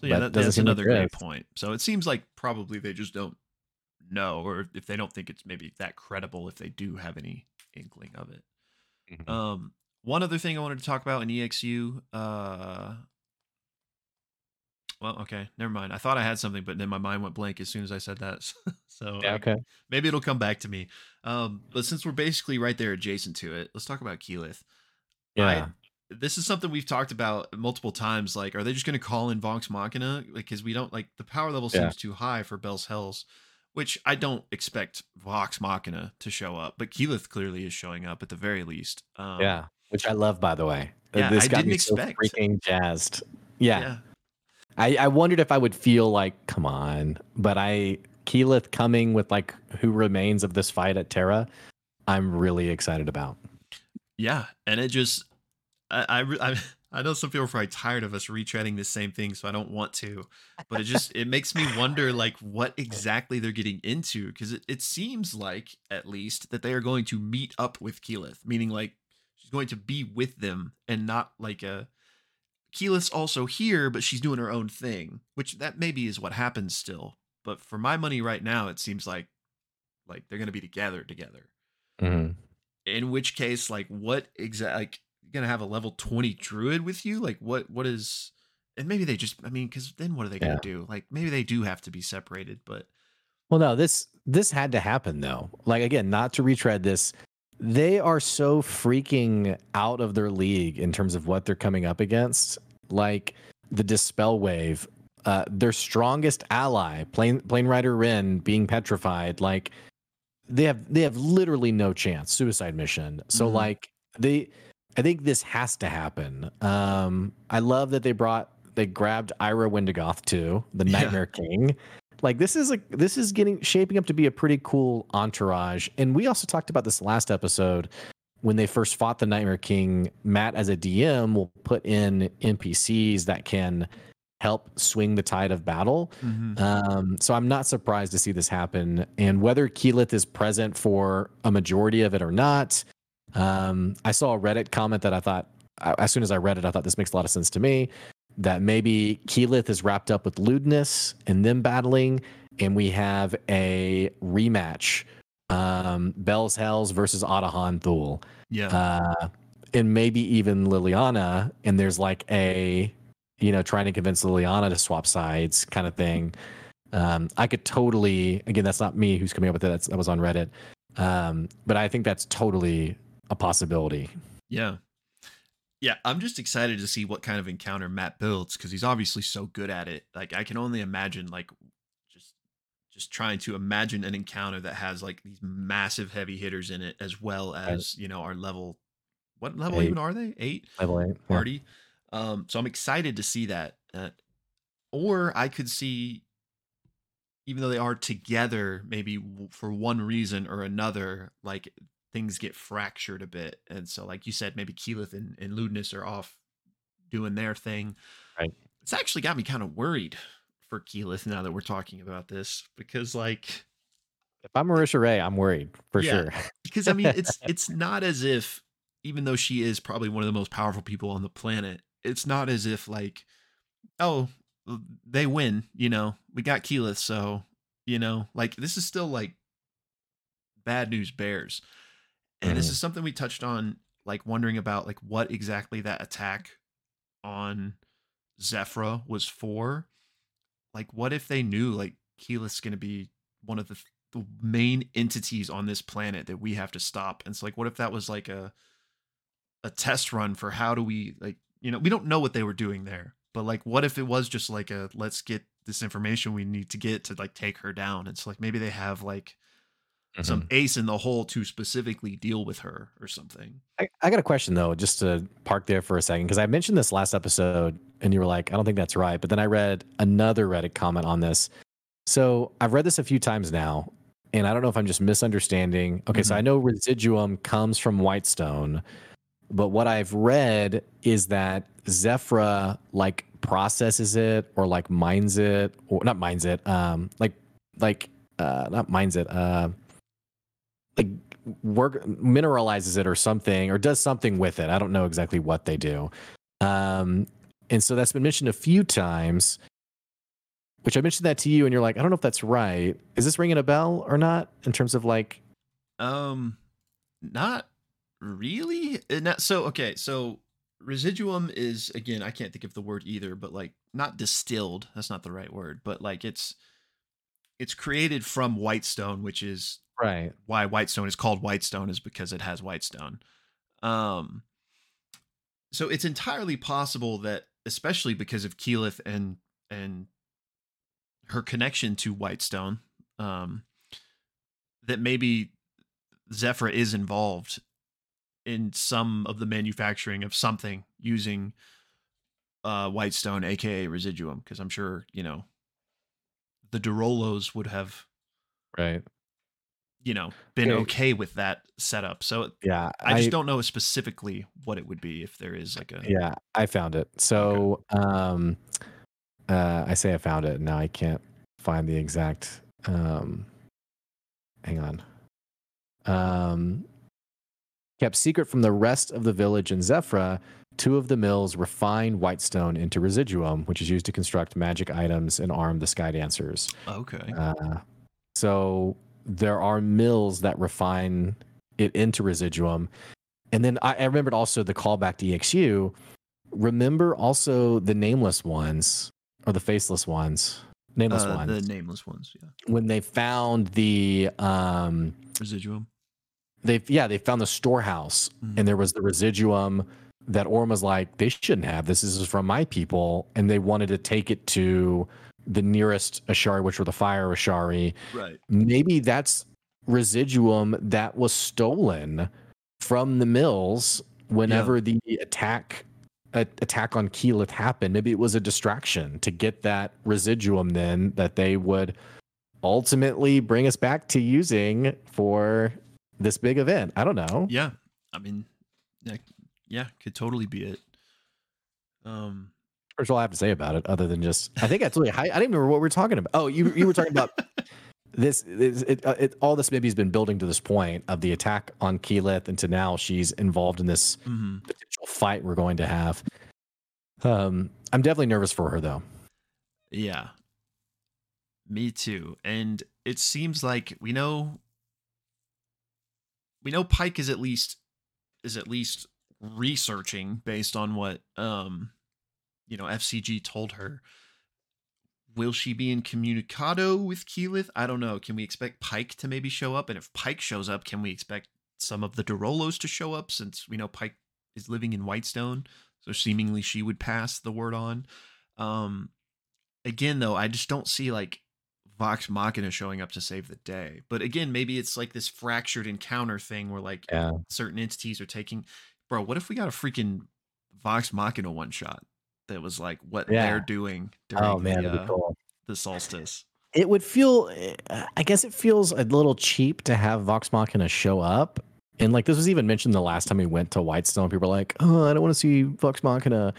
A: So yeah, that, that's another great
B: is.
A: point. So it seems like probably they just don't know, or if they don't think it's maybe that credible, if they do have any inkling of it.
B: Mhm.
A: Um, one other thing I wanted to talk about in EXU. Uh, well, okay, never mind. I thought I had something, but then my mind went blank as soon as I said that. so
B: yeah,
A: I-
B: okay.
A: maybe it'll come back to me. Um, but since we're basically right there adjacent to it, let's talk about Keyleth
B: Yeah.
A: This is something we've talked about multiple times. Like, are they just going to call in Vox Machina? Because we don't like the power level
B: Yeah.
A: seems too high for Bell's Hells, which I don't expect Vox Machina to show up, but Keyleth clearly is showing up at the very least. Um,
B: yeah. Which I love, by the way.
A: Yeah,
B: this
A: I didn't
B: me so
A: expect.
B: freaking jazzed. yeah.
A: yeah,
B: I, I wondered if I would feel like, come on, but I Keyleth coming with like who remains of this fight at Terrah, I'm really excited about.
A: yeah, and it just, I, I, I, know some people are probably tired of us retreading the same thing, so I don't want to, but it just it makes me wonder like what exactly they're getting into because it, it seems like at least that they are going to meet up with Keyleth, meaning like she's going to be with them and not like a Keyleth's also here, but she's doing her own thing, which that maybe is what happens still. But for my money right now, it seems like like they're gonna be together together.
B: Mhm.
A: In which case, like what exact like gonna have a level 20 druid with you? Like what what is and maybe they just I mean, because then what are they gonna do? Like maybe they do have to be separated, but
B: Well, no, this this had to happen though. Like again, not to retread this. They are so freaking out of their league in terms of what they're coming up against. Like the dispel wave, uh, their strongest ally, Plane Plane Rider Wrynn being petrified. Like they have they have literally no chance. Suicide mission. So
A: Mhm.
B: like they, I think this has to happen. Um, I love that they brought they grabbed Ira Wendagoth too, the
A: Yeah.
B: Nightmare King. Like this is like this is getting shaping up to be a pretty cool entourage. And we also talked about this last episode when they first fought the nightmare king. Matt as a dm will put in npcs that can help swing the tide of battle. Um, so i'm not surprised to see this happen. And whether keyleth is present for a majority of it or not um, i saw a reddit comment that i thought as soon as i read it i thought this makes a lot of sense to me that maybe Keyleth is wrapped up with Ludinus and them battling, and we have a rematch. Um, Bell's Hells versus Otohan Thul.
A: yeah.
B: Uh, and maybe even Liliana, and there's like a, you know, trying to convince Liliana to swap sides kind of thing. Um, I could totally, again, that's not me who's coming up with it. That's, that was on Reddit. Um, but I think that's totally a possibility.
A: Yeah. Yeah, I'm just excited to see what kind of encounter Matt builds because he's obviously so good at it. Like I can only imagine like just just trying to imagine an encounter that has like these massive heavy hitters in it, as well as you know our level. What level
B: Eight.
A: even are they? Eight
B: Level eight. yeah.
A: party. Um, so I'm excited to see that. Uh, or I could see, even though they are together, maybe for one reason or another, like things get fractured a bit. And so, like you said, maybe Keyleth and, and Ludinus are off doing their thing.
B: Right.
A: It's actually got me kind of worried for Keyleth now that we're talking about this because, like,
B: If I'm Marisha Ray, I'm worried for
A: Yeah.
B: sure.
A: because I mean, it's it's not as if even though she is probably one of the most powerful people on the planet, it's not as if like, oh, they win. You know, we got Keyleth, so you know, like this is still like bad news bears, and this
B: Mhm.
A: is something we touched on, like wondering about like what exactly that attack on Zephra was for. Like, what if they knew like Keyleth's going to be one of the the main entities on this planet that we have to stop. And so like, what if that was like a a test run for how do we like, you know, we don't know what they were doing there, but like, what if it was just like a let's get this information we need to get to like take her down? And it's like maybe they have like some ace in the hole to specifically deal with her or something.
B: I, I got a question though, just to park there for a second, because I mentioned this last episode and you were like, I don't think that's right. But then I read another Reddit comment on this. So I've read this a few times now, and I don't know if I'm just misunderstanding. Okay, so
A: Mhm.
B: I know residuum comes from Whitestone, but what I've read is that Zephra like processes it or like mines it, or not mines it, um, like like uh not mines it, uh like work mineralizes it or something or does something with it. I don't know exactly what they do. Um, and so that's been mentioned a few times, which I mentioned that to you, and you're like, I don't know if that's right. Is this ringing a bell or not in terms of like,
A: Um, not really. And that, so okay, so residuum is again, I can't think of the word either, but like not distilled. That's not the right word, but like it's it's created from white stone, which is
B: right?
A: why whitestone is called whitestone is because it has whitestone. Um, so it's entirely possible that, especially because of Keyleth and and her connection to Whitestone, um, that maybe Zephra is involved in some of the manufacturing of something using uh, Whitestone, aka Residuum, because I'm sure you know the de Rolos would have
B: Right.
A: You know been
B: Okay.
A: okay with that setup. So
B: Yeah.
A: I just don't know specifically what it would be if there is like a
B: Yeah, I found it. So, um, uh, I say I found it. Now I can't find the exact. Um, hang on. Um, kept secret from the rest of the village in Zephra, two of the mills refine Whitestone into residuum, which is used to construct magic items and arm the Sky Dancers.
A: okay.
B: Uh, so there are mills that refine it into residuum. And then I, I remembered also the callback to EXU. Remember also the nameless ones or the faceless ones, nameless
A: Uh,
B: ones,
A: the nameless ones, yeah.
B: when they found the um
A: Residuum.
B: they yeah they found the storehouse
A: Mhm.
B: and there was the residuum that Orym was like they shouldn't have this. This is from my people, and they wanted to take it to the nearest Ashari, which were the fire Ashari,
A: Right.
B: maybe that's residuum that was stolen from the mills whenever the attack a, attack on Keyleth happened. Maybe it was a distraction to get that residuum then that they would ultimately bring us back to using for this big event. I don't know.
A: Yeah. I mean, yeah, yeah, could totally be it. Um,
B: That's all I have to say about it, other than just I think that's really high. I didn't remember what we were talking about. Oh, you you were talking about this. this it, uh, it, all this maybe has been building to this point of the attack on Keyleth, and to now she's involved in this
A: mhm.
B: potential fight we're going to have. Um, I'm definitely nervous for her though.
A: Yeah. Me too. And it seems like we know we know Pike is at least is at least researching based on what um you know FCG told her. Will she be in communicado with Keyleth? I don't know. Can we expect Pike to maybe show up? And if Pike shows up, can we expect some of the de Rolos to show up since we know Pike is living in Whitestone? So seemingly she would pass the word on. Um again though, I just don't see like Vox Machina showing up to save the day. But again, maybe it's like this fractured encounter thing where like
B: Yeah.
A: certain entities are taking. Bro, what if we got a freaking Vox Machina one shot that was like what
B: Yeah.
A: they're doing during
B: Oh man,
A: the, uh,
B: cool.
A: the solstice?
B: It would feel, uh, I guess it feels a little cheap to have Vox Machina show up. And like this was even mentioned the last time we went to Whitestone. People were like, "Oh, I don't want to see Vox Machina.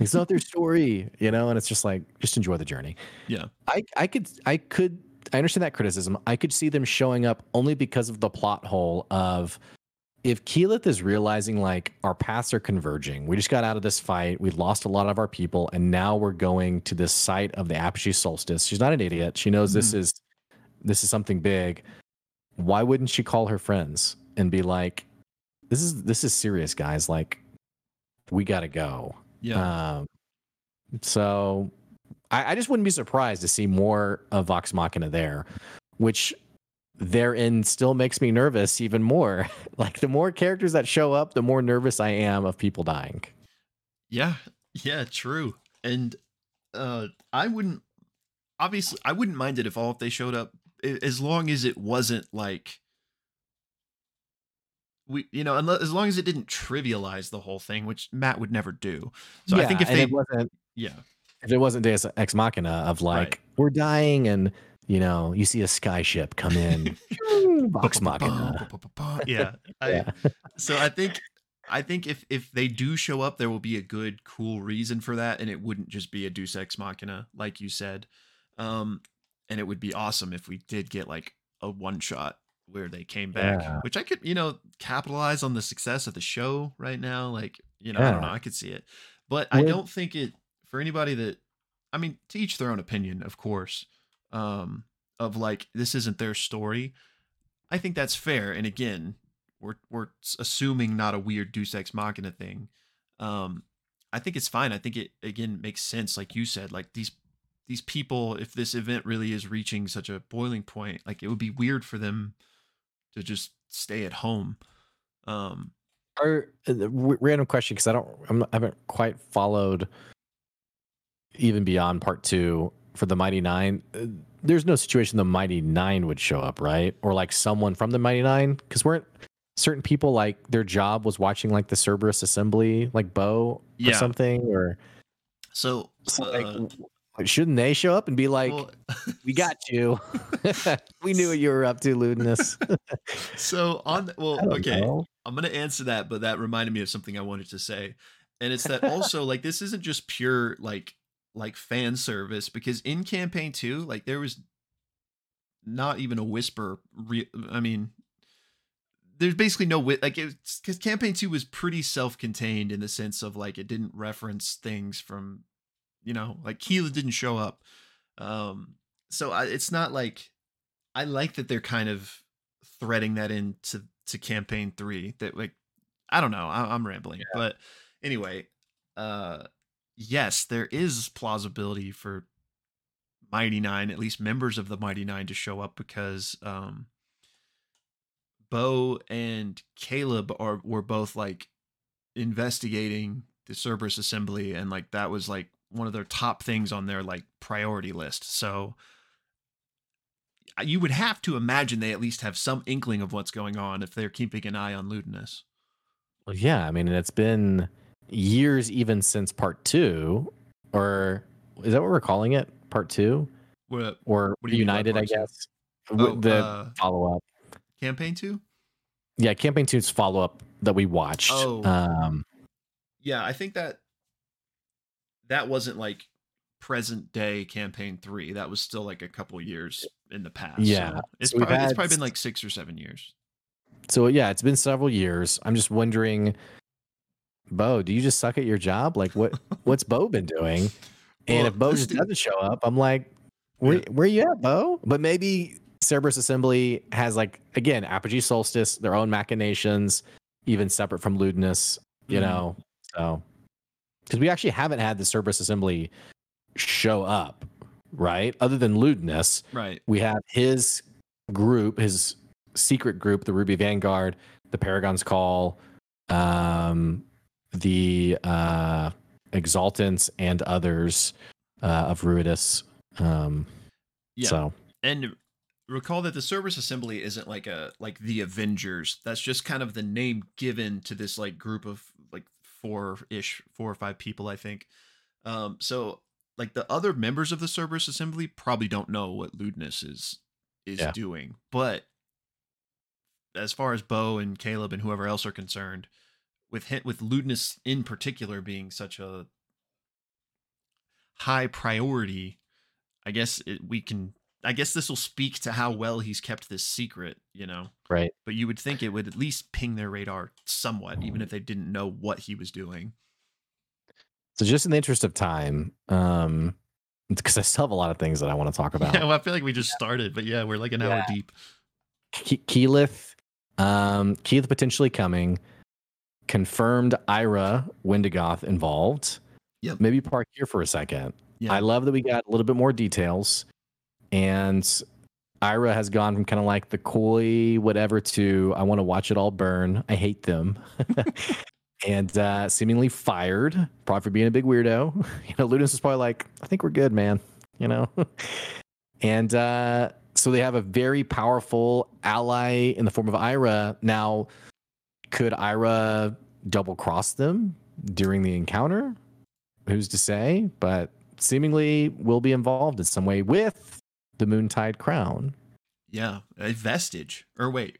B: It's not their story," you know. And it's just like, just enjoy the journey.
A: Yeah.
B: I I could I could I understand that criticism. I could see them showing up only because of the plot hole of if Keyleth is realizing like our paths are converging. We just got out of this fight. We lost a lot of our people, and now we're going to this site of the Apogee solstice. She's not an idiot. She knows this is this is something big. Why wouldn't she call her friends and be like, "This is this is serious, guys. Like, we got to go."
A: Yeah.
B: Um, so I, I just wouldn't be surprised to see more of Vox Machina there, which therein still makes me nervous even more. like the more characters that show up, the more nervous I am of people dying.
A: Yeah, yeah, true. And uh I wouldn't obviously I wouldn't mind it if all if they showed up as long as it wasn't like we you know unless, as long as it didn't trivialize the whole thing, which Matt would never do. So I think if they
B: it wasn't
A: yeah,
B: if it wasn't Deus Ex Machina of like
A: Right.
B: we're dying and you know you see a skyship come in, Vox Machina.
A: yeah. I,
B: Yeah.
A: so I think I think if if they do show up, there will be a good, cool reason for that, and it wouldn't just be a Deus Ex Machina, like you said. Um, and it would be awesome if we did get like a one shot where they came back,
B: Yeah.
A: which I could, you know, capitalize on the success of the show right now. Like, you know, I don't know, I could see it, but I don't think it for anybody that, I mean, to each their own opinion, of course. Um, of like this isn't their story. I think that's fair. And again, we're we're assuming not a weird Deus Ex Machina thing. Um, I think it's fine. I think it again makes sense, like you said. Like these these people, if this event really is reaching such a boiling point, like it would be weird for them to just stay at home. Um,
B: Are uh, random question because I don't I'm not, I haven't quite followed even beyond part two for the Mighty Nein. uh, There's no situation the Mighty Nein would show up, right? Or like someone from the Mighty Nein because weren't certain people like their job was watching like the Cerberus assembly, like Beau or
A: Yeah.
B: something, or
A: so,
B: so,
A: uh,
B: like, w- shouldn't they show up and be like,
A: well,
B: "We got you. we knew what you were up to, Ludinus."
A: so on. The, well, okay.
B: know.
A: I'm gonna answer that, but that reminded me of something I wanted to say, and it's that also like this isn't just pure like like fan service because in campaign two, like there was not even a whisper. Re- I mean, there's basically no wit like it's because campaign two was pretty self-contained in the sense of like it didn't reference things from you know like Keyleth didn't show up, um, so I, it's not like I like that they're kind of threading that into to campaign three that like i don't know I, i'm rambling but anyway uh yes there is plausibility for mighty nein at least members of the mighty nein to show up because um beau and caleb are were both like investigating the cerberus assembly and like that was like one of their top things on their like priority list so you would have to imagine they at least have some inkling of what's going on if they're keeping an eye on Ludinus.
B: Well, yeah, I mean, it's been years even since part two, or is that what we're calling it? Part two,
A: What
B: or
A: What do you mean by
B: United? I guess
A: Oh,
B: the
A: uh,
B: follow up.
A: campaign two?
B: Yeah, campaign two's follow up that we watched.
A: Oh.
B: Um,
A: Yeah, I think that that wasn't like present day campaign three. That was still like a couple years in the past.
B: Yeah,
A: so it's
B: so
A: probably it's probably been like six or seven years.
B: so yeah, it's been several years. I'm just wondering, Beau, do you just suck at your job? Like, what what's Beau been doing? And
A: Well,
B: if
A: Beau
B: just
A: dude-
B: doesn't show up, I'm like, where,
A: Yeah.
B: where you at, Beau? But maybe Cerberus Assembly has like again Apogee Solstice, their own machinations, even separate from Ludinus. You
A: Mhm.
B: know, so because we actually haven't had the Cerberus Assembly show up, right? Other than Ludinus,
A: Right.
B: we have his group, his secret group, the Ruby Vanguard, the Paragon's Call, um, the uh, Exaltants, and others uh, of Ruidus. Um,
A: Yeah.
B: So
A: And recall that the Cerberus Assembly isn't like a like the Avengers. That's just kind of the name given to this like group of like four ish, four or five people, I think. Um, so like the other members of the Cerberus Assembly probably don't know what Ludinus is is
B: Yeah.
A: doing, but as far as Beau and Caleb and whoever else are concerned, with him, with Ludinus in particular being such a high priority, I guess it, we can. I guess this will speak to how well he's kept this secret, you know.
B: Right.
A: But you would think it would at least ping their radar somewhat, even if they didn't know what he was doing.
B: So just in the interest of time, um, because I still have a lot of things that I want to talk about.
A: Yeah, well, I feel like we just started, but yeah, we're like an hour deep.
B: Ke- Keyleth, um, Keyleth potentially coming. Confirmed Ira Wendagoth involved.
A: Yep.
B: Maybe park here for a second.
A: Yeah.
B: I love that we got a little bit more details, and Ira has gone from kind of like the coy whatever to I want to watch it all burn. I hate them, and uh, seemingly fired, probably for being a big weirdo. You know, Ludinus is probably like, I think we're good, man. You know, and uh, so they have a very powerful ally in the form of Ira. Now, could Ira double cross them during the encounter? Who's to say? But seemingly will be involved in some way with the Moontide Crown.
A: Yeah, a vestige. Or wait,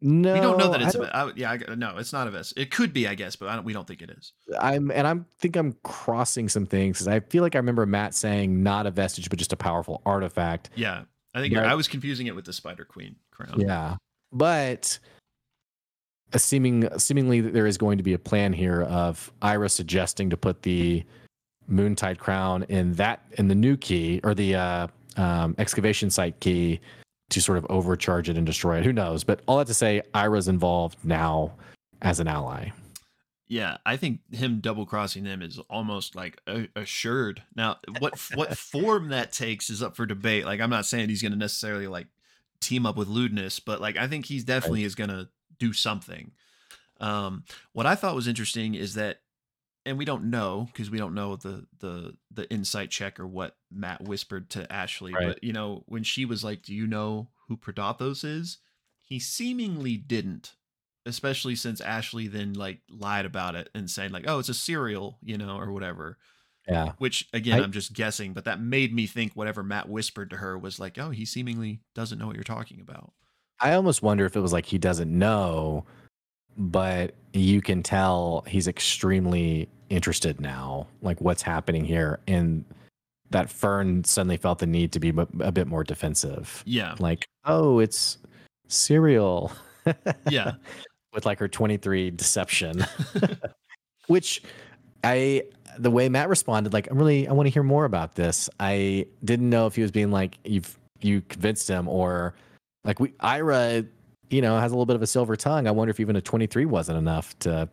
B: No,
A: we don't know that it's.
B: don't-
A: A, I, yeah, I, no, it's not a vest. It could be, I guess, but I don't, we don't think it is.
B: I'm and I'm think I'm crossing some things because I feel like I remember Matt saying not a vestige but just a powerful artifact.
A: Yeah, I think you're, I was confusing it with the Spider Queen crown.
B: Yeah, but seeming seemingly there is going to be a plan here of Ira suggesting to put the Moontide crown in that in the new key or the uh, um, excavation site key to sort of overcharge it and destroy it. Who knows? But all that to say, Ira's involved now as an ally.
A: Yeah, I think him double crossing them is almost like a, assured. Now, what what form that takes is up for debate. Like, I'm not saying he's going to necessarily like team up with Ludinus, but like I think he's definitely is going to do something. Um, what I thought was interesting is that, and we don't know because we don't know the the the insight check or what Matt whispered to Ashley.
B: Right.
A: But you know, when she was like, "Do you know who Predathos is?" He seemingly didn't especially since Ashley then like lied about it and saying like, "Oh, it's a cereal," you know, or whatever.
B: Yeah.
A: Which again,
B: I-
A: am just guessing, but that made me think whatever Matt whispered to her was like, "Oh, he seemingly doesn't know what you're talking about."
B: I almost wonder if it was like he doesn't know, but you can tell he's extremely interested now, like what's happening here. And that Fearne suddenly felt the need to be a bit more defensive.
A: Yeah,
B: Like, oh, it's cereal.
A: yeah,
B: With like her 23 deception, which I, the way Matt responded, like, I'm really, I want to hear more about this. I didn't know if he was being like, you've, you convinced him or like we, Ira, you know, has a little bit of a silver tongue. I wonder if even a 23 wasn't enough to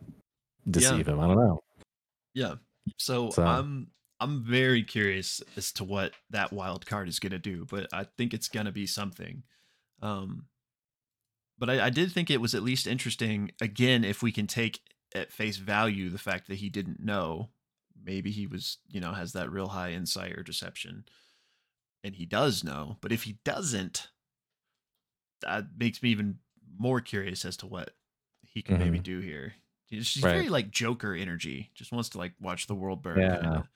B: deceive him. I don't know.
A: yeah. So,
B: So-
A: I'm I'm very curious as to what that wild card is going to do, but I think it's going to be something. Um, but I, I did think it was at least interesting. Again, if we can take at face value the fact that he didn't know, maybe he was, you know, has that real high insight or deception, and he does know. But if he doesn't, that makes me even more curious as to what he could maybe
B: Mhm.
A: do here. She's
B: Right.
A: very like Joker energy. Just wants to like watch the world burn.
B: Yeah.
A: kinda.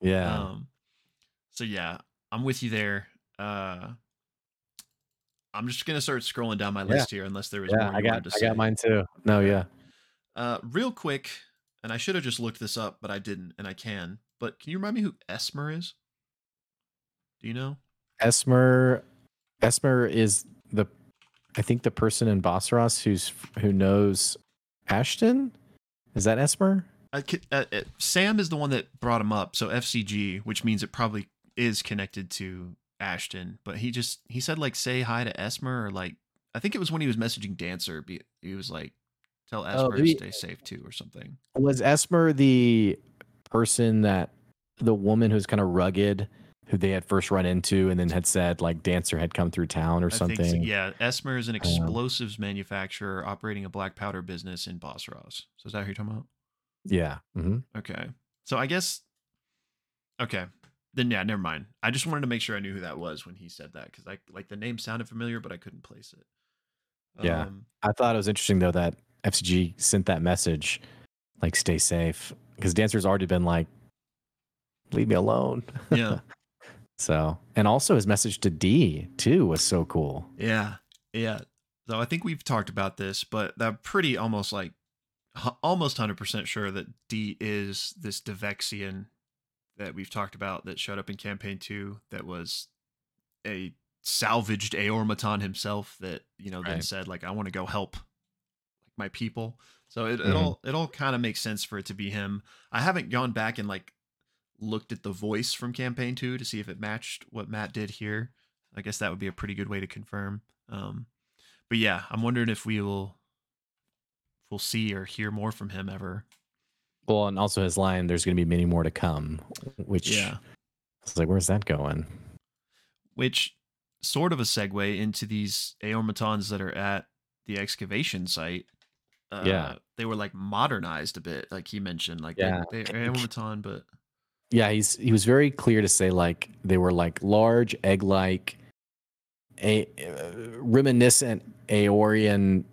B: Yeah.
A: Um, so yeah, I'm with you there. Uh, I'm just gonna start scrolling down my
B: Yeah.
A: list here, unless there was
B: yeah.
A: more
B: I got,
A: to
B: I
A: say.
B: got mine too. No, yeah.
A: Uh, real quick, and I should have just looked this up, but I didn't, and I can. But can you remind me who Esmer is? Do you know?
B: Esmer, Esmer is the, I think the person in Bosseros who's, who knows Ashton. Is that Esmer?
A: I, uh, uh, Sam is the one that brought him up, so FCG, which means it probably is connected to Ashton. But he just he said like say hi to Esmer or like I think it was when he was messaging Dancer. be- He was like tell Esmer to
B: Oh, maybe-
A: stay safe too or something.
B: Was Esmer the person that the woman who's kind of rugged, who they had first run into, and then had said like Dancer had come through town or
A: I think so.
B: something?
A: Yeah, Esmer is an
B: Um,
A: explosives manufacturer operating a black powder business in Bosseros. So is that who you're talking about?
B: Yeah. hmm
A: Okay. So I guess okay. then yeah, never mind. I just wanted to make sure I knew who that was when he said that because I like the name sounded familiar, but I couldn't place it.
B: Yeah.
A: Um,
B: I thought it was interesting though that FCG sent that message, like "Stay safe," because Dancer's already been like, "Leave me alone."
A: yeah.
B: So, and also his message to D too was so cool.
A: Yeah, yeah. So I think we've talked about this, but I'm pretty almost like almost hundred percent sure that D is this Devexian that we've talked about that showed up in campaign two that was a salvaged Aeormaton himself that you know then said like I want to go help like my people. So it, it
B: Mhm.
A: all it all kind of makes sense for it to be him. I haven't gone back and like looked at the voice from campaign two to see if it matched what Matt did here. I guess that would be a pretty good way to confirm. Um, but yeah, I'm wondering if we will if we'll see or hear more from him ever.
B: Well, and also his line, "There's going to be many more to come," which
A: Yeah.
B: I was like, "Where's that going?"
A: Which sort of a segue into these Aeormatons that are at the excavation site. Uh,
B: Yeah.
A: they were like modernized a bit, like he mentioned. Like
B: Yeah.
A: they, they're Aeormaton, but
B: Yeah, he's he was very clear to say like they were like large egg-like, a uh, reminiscent Aeorian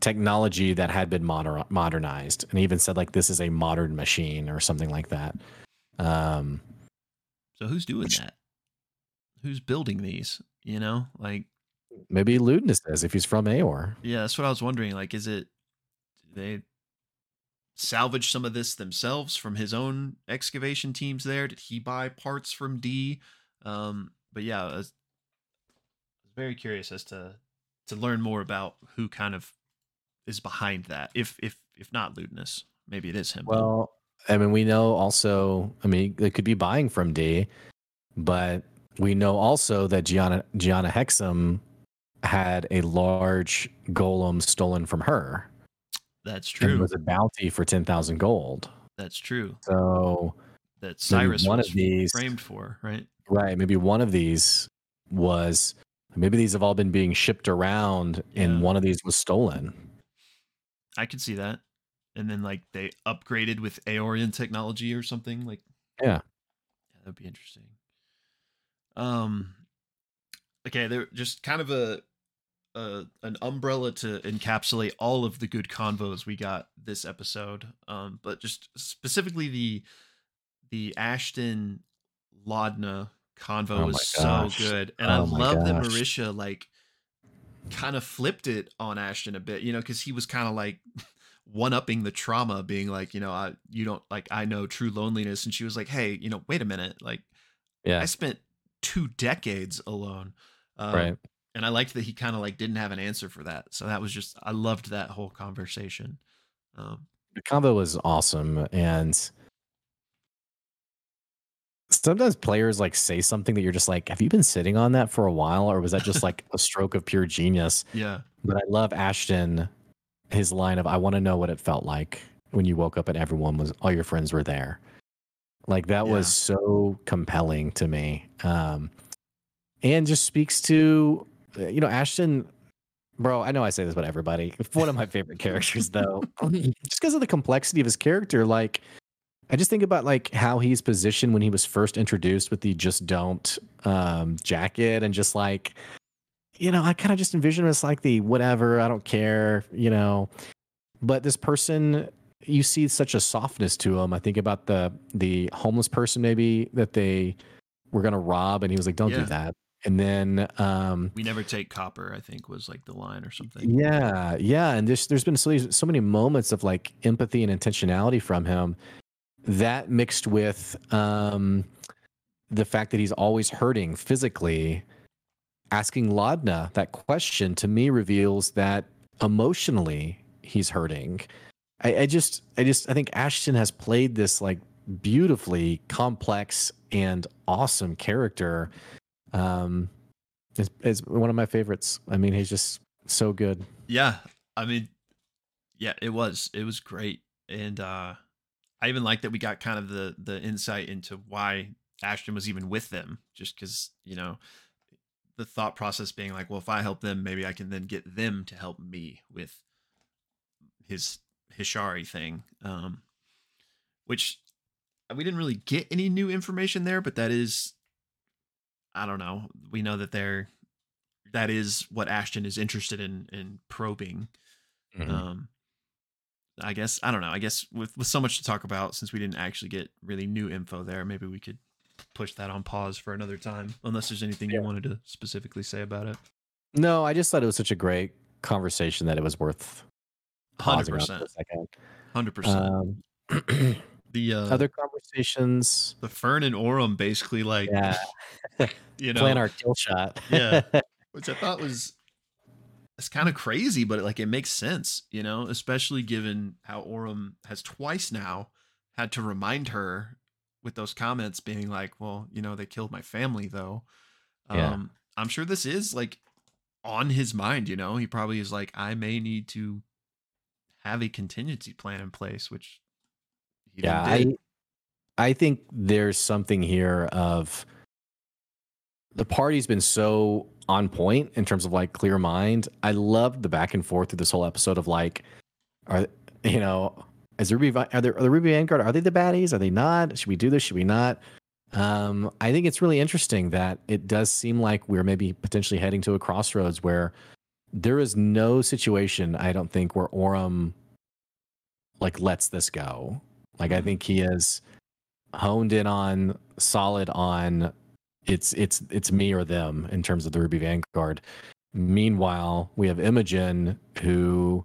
B: technology that had been moder- modernized, and he even said like this is a modern machine or something like that. Um,
A: so who's doing
B: Which-
A: that? Who's building these? You know, like
B: maybe Ludinus is if he's from Aeor.
A: Yeah, that's what I was wondering. Like, is it they salvage some of this themselves from his own excavation teams there? Did he buy parts from D? Um, but yeah, I was, I was very curious as to to learn more about who kind of is behind that. If if if not Ludinus, maybe it is him.
B: Well, I mean, we know also. I mean, they could be buying from D, but we know also that Gianna Gianna Hexum had a large golem stolen from her.
A: That's
B: and it
A: true.
B: was a bounty for 10,000 gold.
A: That's true.
B: So,
A: That Cyrus
B: one
A: was
B: of these,
A: framed for, right?
B: right? Maybe one of these was, maybe these have all been being shipped around
A: Yeah.
B: and one of these was stolen.
A: I could see that. And then like they upgraded with Aeorian technology or something like
B: Yeah.
A: Yeah, that'd be interesting. Um okay, there just kind of a a an umbrella to encapsulate all of the good convos we got this episode. Um but just specifically the the Ashton Laudna convo
B: Oh
A: was so good. And I
B: Oh my
A: love that
B: gosh.
A: Marisha like kind of flipped it on Ashton a bit, you know, because he was kind of like one upping the trauma, being like, you know, I you don't like I know true loneliness, and she was like, hey, you know, wait a minute, like
B: Yeah.
A: I spent two decades alone, um,
B: right.
A: And I liked that he kind of like didn't have an answer for that, so that was just I loved that whole conversation. Um,
B: The combo was awesome. And sometimes players like say something that you're just like, have you been sitting on that for a while? Or was that just like a stroke of pure genius?
A: yeah,
B: But I love Ashton, his line of, I want to know what it felt like when you woke up and everyone was, all your friends were there. Like that was so compelling to me. Um, and just speaks to, you know, Ashton, bro, I know I say this about everybody. One of my favorite characters, though, just because of the complexity of his character. Like, I just think about like how he's positioned when he was first introduced with the just don't um, jacket and just like, you know, I kind of just envision him as like the whatever, I don't care, you know. But this person, you see such a softness to him. I think about the the homeless person maybe that they were gonna rob, and he was like, "Don't
A: Yeah.
B: do that." And then, um,
A: we never take copper. I think was like the line or something.
B: yeah, yeah, and there's there's been so so many moments of like empathy and intentionality from him. That mixed with um, the fact that he's always hurting physically, asking Laudna that question to me reveals that emotionally he's hurting. I, I just I just I think Ashton has played this like beautifully complex and awesome character. Um, is is one of my favorites. I mean, he's just so good.
A: Yeah, I mean, yeah, it was it was great, and uh I even like that we got kind of the the insight into why Ashton was even with them, just because you know the thought process being like, well, if I help them, maybe I can then get them to help me with his Hishari thing, um, which we didn't really get any new information there, but that is, I don't know. We know that they're that is what Ashton is interested in in probing.
B: Mhm.
A: Um, I guess I don't know. I guess with with so much to talk about, since we didn't actually get really new info there, maybe we could push that on pause for another time. Unless there's anything you wanted to specifically say about it.
B: no, I just thought it was such a great conversation that it was worth
A: Hundred
B: pausing on for a
A: percent, hundred percent. The uh,
B: other conversations,
A: the Fearne and Orym basically like
B: yeah,
A: you know
B: plan our kill shot.
A: Yeah. which I thought was it's kind of crazy, but like it makes sense, you know, especially given how Orym has twice now had to remind her with those comments being like, well, you know, they killed my family though.
B: Yeah.
A: Um, I'm sure this is like on his mind, you know. He probably is like, I may need to have a contingency plan in place, which
B: yeah. I I think there's something here of the party's been so on point in terms of like clear mind. I loved the back and forth through this whole episode of like, are you know, is Ruby are there are the Ruby Vanguard? Are they the baddies? Are they not? Should we do this? Should we not? Um, I think it's really interesting that it does seem like we're maybe potentially heading to a crossroads where there is no situation I don't think where Orym like lets this go. Like I
A: Mhm.
B: think he is honed in on solid on it's it's it's me or them in terms of the Ruby Vanguard. Meanwhile, we have Imogen who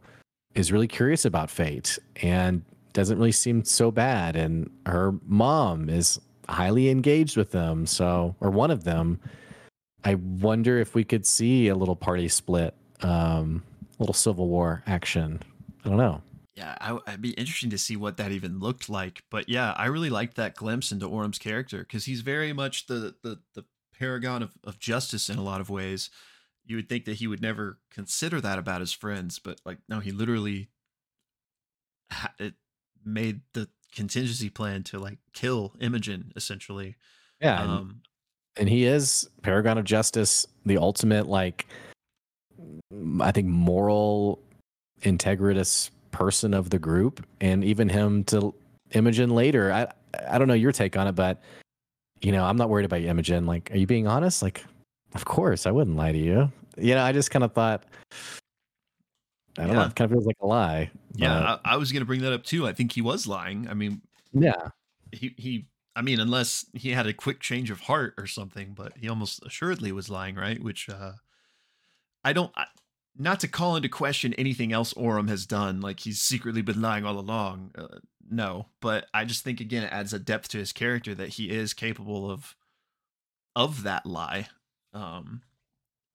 B: is really curious about fate and doesn't really seem so bad and her mom is highly engaged with them so or one of them i wonder if we could see a little party split um a little civil war action i don't know
A: Yeah, I, it'd be interesting to see what that even looked like. But yeah, I really liked that glimpse into Orym's character because he's very much the the the paragon of, of justice in a lot of ways. You would think that he would never consider that about his friends, but like no, he literally ha- it made the contingency plan to like kill Imogen essentially.
B: yeah and,
A: Um,
B: and he is paragon of justice the ultimate like I think moral integritous person of the group and even him to imogen later i i don't know your take on it but you know i'm not worried about you imogen like are you being honest like of course i wouldn't lie to you you know i just kind of thought i don't know it kind of feels like a lie
A: yeah, I, I was gonna bring that up too. I think he was lying. I mean,
B: yeah
A: he he I mean unless he had a quick change of heart or something, but he almost assuredly was lying, right? Which uh I don't I, not to call into question anything else Orym has done, like he's secretly been lying all along. Uh, no, but I just think again it adds a depth to his character that he is capable of of that lie. Um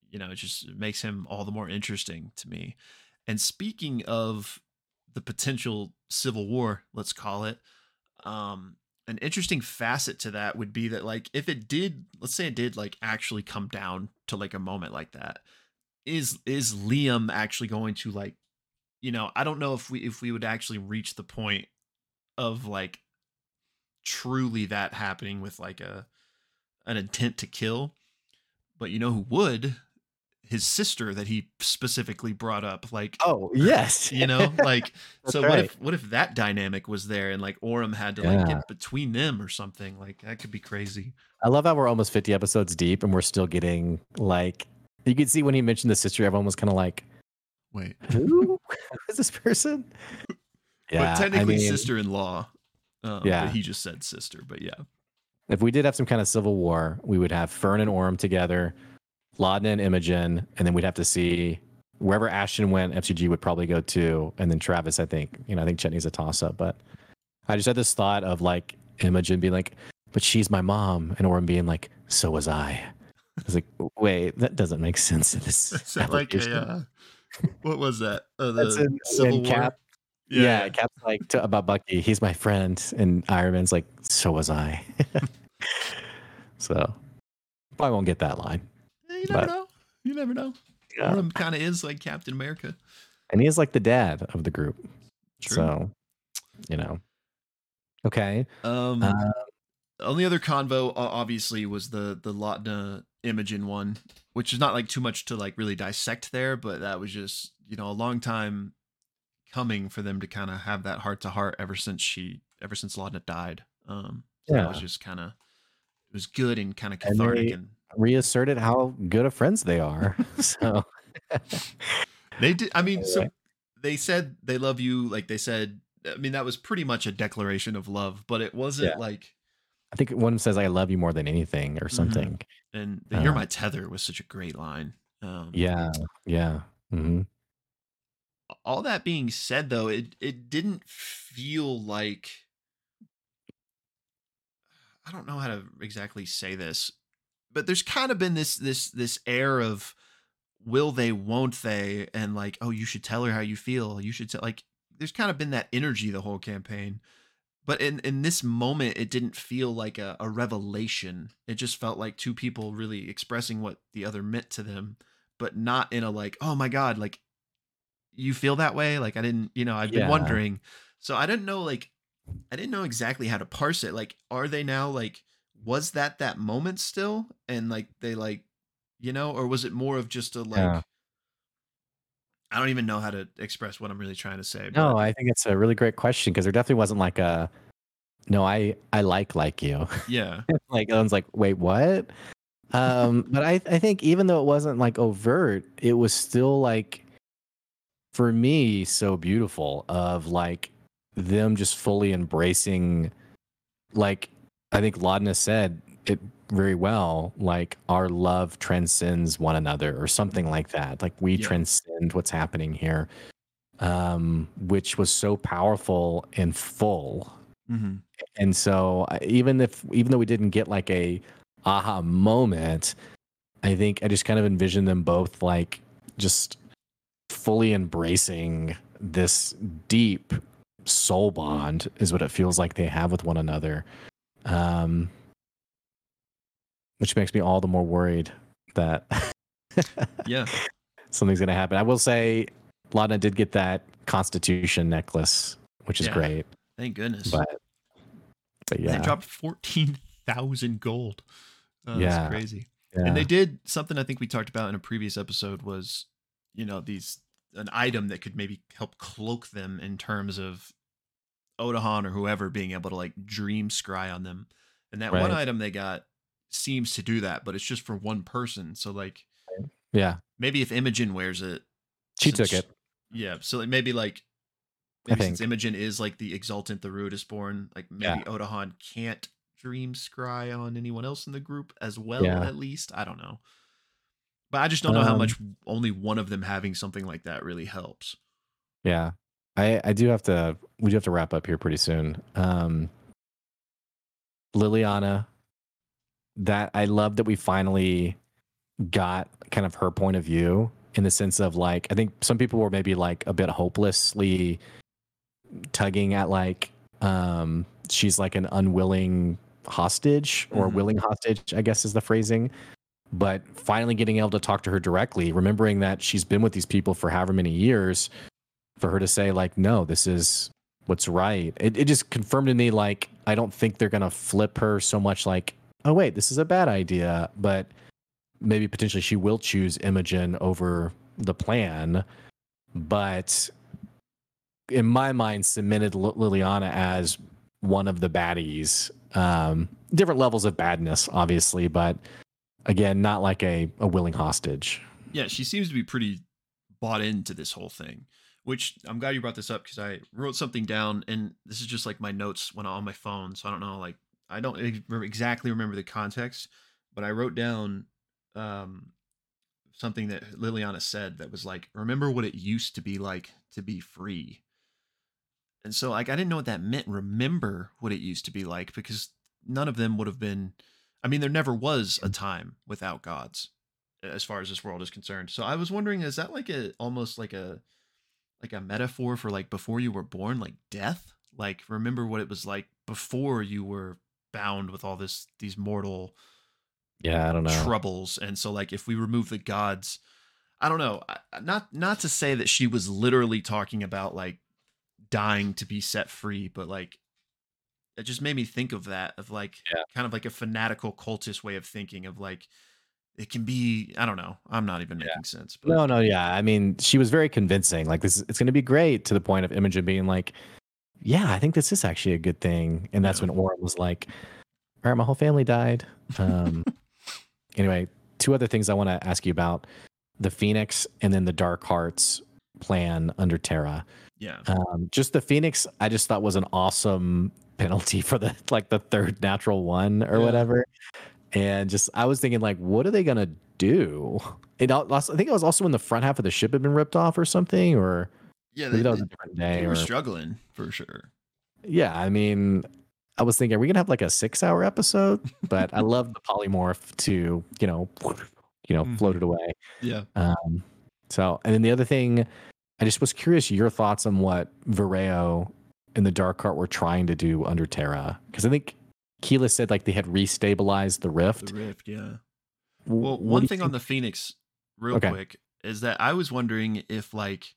A: you know, it just makes him all the more interesting to me. And speaking of the potential civil war, let's call it, um, an interesting facet to that would be that like if it did, let's say it did like actually come down to like a moment like that, is is Liam actually going to like, you know, I don't know if we if we would actually reach the point of like truly that happening with like a an intent to kill, but you know who would? His sister that he specifically brought up, like
B: oh yes.
A: you know like so what if what if that dynamic was there and like Orym had to like get between them or something? Like that could be crazy.
B: I love how we're almost 50 episodes deep and we're still getting like you could see when he mentioned the sister, everyone was kind of like,
A: wait
B: Who is this person?
A: but technically
B: I mean,
A: sister-in-law um,
B: Yeah.
A: he just said sister but yeah
B: If we did have some kind of civil war, we would have Fearne and Orym together, Laudna and Imogen, and then we'd have to see wherever Ashton went, FCG would probably go to, and then Travis, I think. You know, I think Chetney's a toss up, but I just had this thought of like Imogen being like, but she's my mom, and Orym being like, so was I. I was like, wait, that doesn't make sense in this.
A: is that like a uh, what was that uh,
B: That's in-
A: civil war
B: Cap. Yeah, Cap's like to, about Bucky. He's my friend, and Iron Man's like, so was I. so probably won't get that line.
A: Eh, you never
B: but-
A: know you never know
B: Yeah.
A: Orym kind of is like Captain America
B: And he is like the dad of the group.
A: True.
B: So, you know. Okay.
A: um
B: Uh,
A: only other convo obviously was the the Laudna Imogen one, which is not like too much to like really dissect there, but that was just you know a long time coming for them to kind of have that heart to heart ever since she ever since Laudna died. Um, so that was just kind of it was good and kind of
B: And
A: cathartic.
B: they
A: And
B: reasserted how good of friends they are. so
A: they did. I mean, so they said they love you. Like they said. I mean, that was pretty much a declaration of love, but it wasn't
B: Yeah.
A: like.
B: I think one says I love you more than anything or
A: Mhm.
B: something.
A: And the "You're
B: Uh,
A: my tether" was such a great line. Um,
B: Yeah. Yeah. hmm
A: all that being said though it it didn't feel like i don't know how to exactly say this but there's kind of been this this this air of will they won't they and like oh you should tell her how you feel you should tell like there's kind of been that energy the whole campaign but in in this moment it didn't feel like a, a revelation. It just felt like two people really expressing what the other meant to them but not in a like oh my god like you feel that way? Like i didn't you know i've been
B: Yeah.
A: wondering. So i didn't know like i didn't know exactly how to parse it. Like are they now like was that that moment still? And like they like you know or was it more of just a like
B: Yeah.
A: I don't even know how to express what i'm really trying to say
B: No, I think it's a really great question because there definitely wasn't like a no, I I like like you.
A: yeah
B: like Owen's like, wait, what? Um, but I I think even though it wasn't like overt, it was still like for me so beautiful of like them just fully embracing like I think Laudna said it very well, like our love transcends one another or something like that. Like we
A: Yeah.
B: transcend what's happening here. Um, which was so powerful and full
A: hmm
B: and so even if even though we didn't get like a aha moment i think i just kind of envisioned them both like just fully embracing this deep soul bond is what it feels like they have with one another um which makes me all the more worried that
A: yeah
B: something's going to happen i will say Laudna did get that constitution necklace which is
A: Yeah.
B: great
A: thank goodness
B: but but
A: yeah. they dropped 14000 gold uh,
B: Yeah.
A: that's crazy
B: yeah.
A: and they did something i think we talked about in a previous episode was you know these an item that could maybe help cloak them in terms of Otohan or whoever being able to like dream scry on them and that one item they got seems to do that but it's just for one person so like
B: yeah
A: maybe if imogen wears it
B: She
A: since-
B: took it.
A: yeah so like maybe like maybe since imogen is like the exultant the Ruidusborn like maybe Otohan can't dream scry on anyone else in the group as well
B: Yeah.
A: at least i don't know but i just don't know how
B: Um,
A: much only one of them having something like that really helps
B: Yeah. I I do have to we do have to wrap up here pretty soon. Um Liliana that I love that we finally got kind of her point of view in the sense of like I think some people were maybe like a bit hopelessly tugging at like um she's like an unwilling hostage or
A: Mhm.
B: willing hostage I guess is the phrasing but finally getting able to talk to her directly remembering that she's been with these people for however many years for her to say like no this is what's right it, it just confirmed to me like i don't think they're gonna flip her so much like oh wait this is a bad idea but maybe potentially she will choose imogen over the plan. But in my mind cemented liliana as one of the baddies. Um different levels of badness obviously but again not like a, a willing hostage.
A: Yeah she seems to be pretty bought into this whole thing which i'm glad you brought this up because i wrote something down and this is just like my notes when on my phone so i don't know like i don't ex- exactly remember the context but i wrote down um something that liliana said that was like remember what it used to be like to be free and so like i didn't know what that meant remember what it used to be like because none of them would have been i mean there never was a time without gods as far as this world is concerned. So I was wondering, is that like a almost like a like a metaphor for like before you were born, like death? Like remember what it was like before you were bound with all this these mortal
B: yeah i don't know
A: troubles. And so like if we remove the gods, I don't know, not not to say that she was literally talking about like dying to be set free, but like it just made me think of that of like
B: Yeah.
A: kind of like a fanatical cultist way of thinking of like it can be I don't know. I'm not even making sense. But
B: No, no, yeah. I mean, she was very convincing. Like this, it's going to be great to the point of Imogen being like, yeah, I think this is actually a good thing. And that's
A: Yeah.
B: when Orym was like, all right, my whole family died. Um, anyway, two other things I want to ask you about the Phoenix and then the Dark Hearts plan under Terrah.
A: Yeah.
B: Um, just the Phoenix, I just thought was an awesome penalty for the like the third natural one or
A: Yeah.
B: whatever. And just I was thinking like, what are they gonna do? It al- also, I think it was also when the front half of the ship had been ripped off or something, or
A: Yeah. They,
B: that was a different day.
A: they
B: Or,
A: were struggling for sure.
B: yeah, I mean, I was thinking, are we gonna have like a six-hour episode? But I love the polymorph to you know, you know,
A: Mhm.
B: float it away.
A: Yeah.
B: Um, so, and then the other thing, I just was curious your thoughts on what Vireo and the Dark Heart were trying to do under Terrah, because I think Keyleth said like they had restabilized the rift.
A: The rift. Yeah. Well,
B: what
A: one thing on the Phoenix, real
B: Okay.
A: quick, is that I was wondering if, like,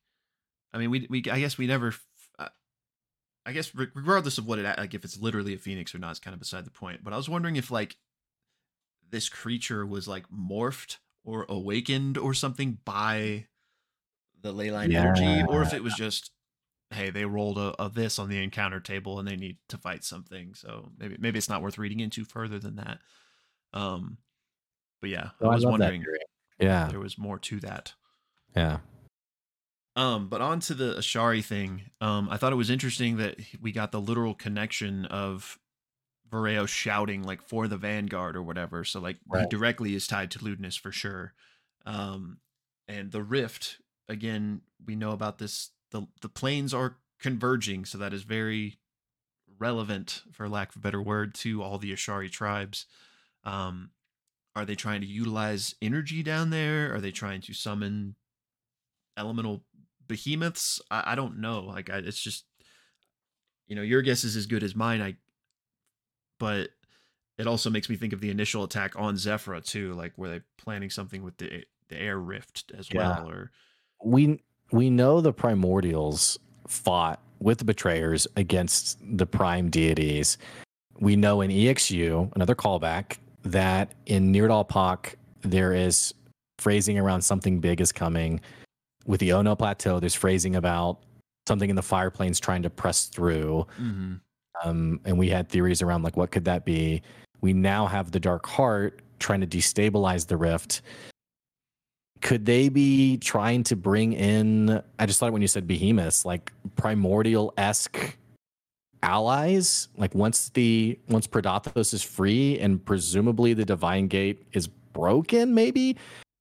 A: I mean, we we I guess we never, uh, I guess regardless of what it like if it's literally a Phoenix or not, is kind of beside the point. But I was wondering if like this creature was like morphed or awakened or something by the leyline energy, or if it was just. Hey, they rolled a, a this on the encounter table and they need to fight something. So maybe maybe it's not worth reading into further than that. Um, but yeah,
B: Oh,
A: I was
B: that
A: wondering.
B: Yeah,
A: there was more to that.
B: yeah,
A: Um, but on to the Ashari thing. Um, I thought it was interesting that we got the literal connection of Vareo shouting like for the Vanguard or whatever. So like he
B: Right.
A: directly is tied to Ludinus for sure. Um, and the rift again, we know about this. The the planes are converging, so that is very relevant, for lack of a better word, to all the Ashari tribes. Um, are they trying to utilize energy down there? Are they trying to summon elemental behemoths? I, I don't know. Like, I, it's just, you know, your guess is as good as mine. I, but it also makes me think of the initial attack on Zephra too. Like, were they planning something with the eh, the air rift as
B: Yeah.
A: well? Or
B: we we know the primordials fought with the betrayers against the prime deities. We know in EXU, another callback, that in Nirdalpak there is phrasing around something big is coming. With the Ono Plateau, there's phrasing about something in the fire planes trying to press through.
A: Mhm.
B: Um, and we had theories around like what could that be. We now have the Dark Heart trying to destabilize the rift. Could they be trying to bring in? I just thought when you said behemoths, like primordial esque allies. Like once the once Predathos is free and presumably the Divine Gate is broken, maybe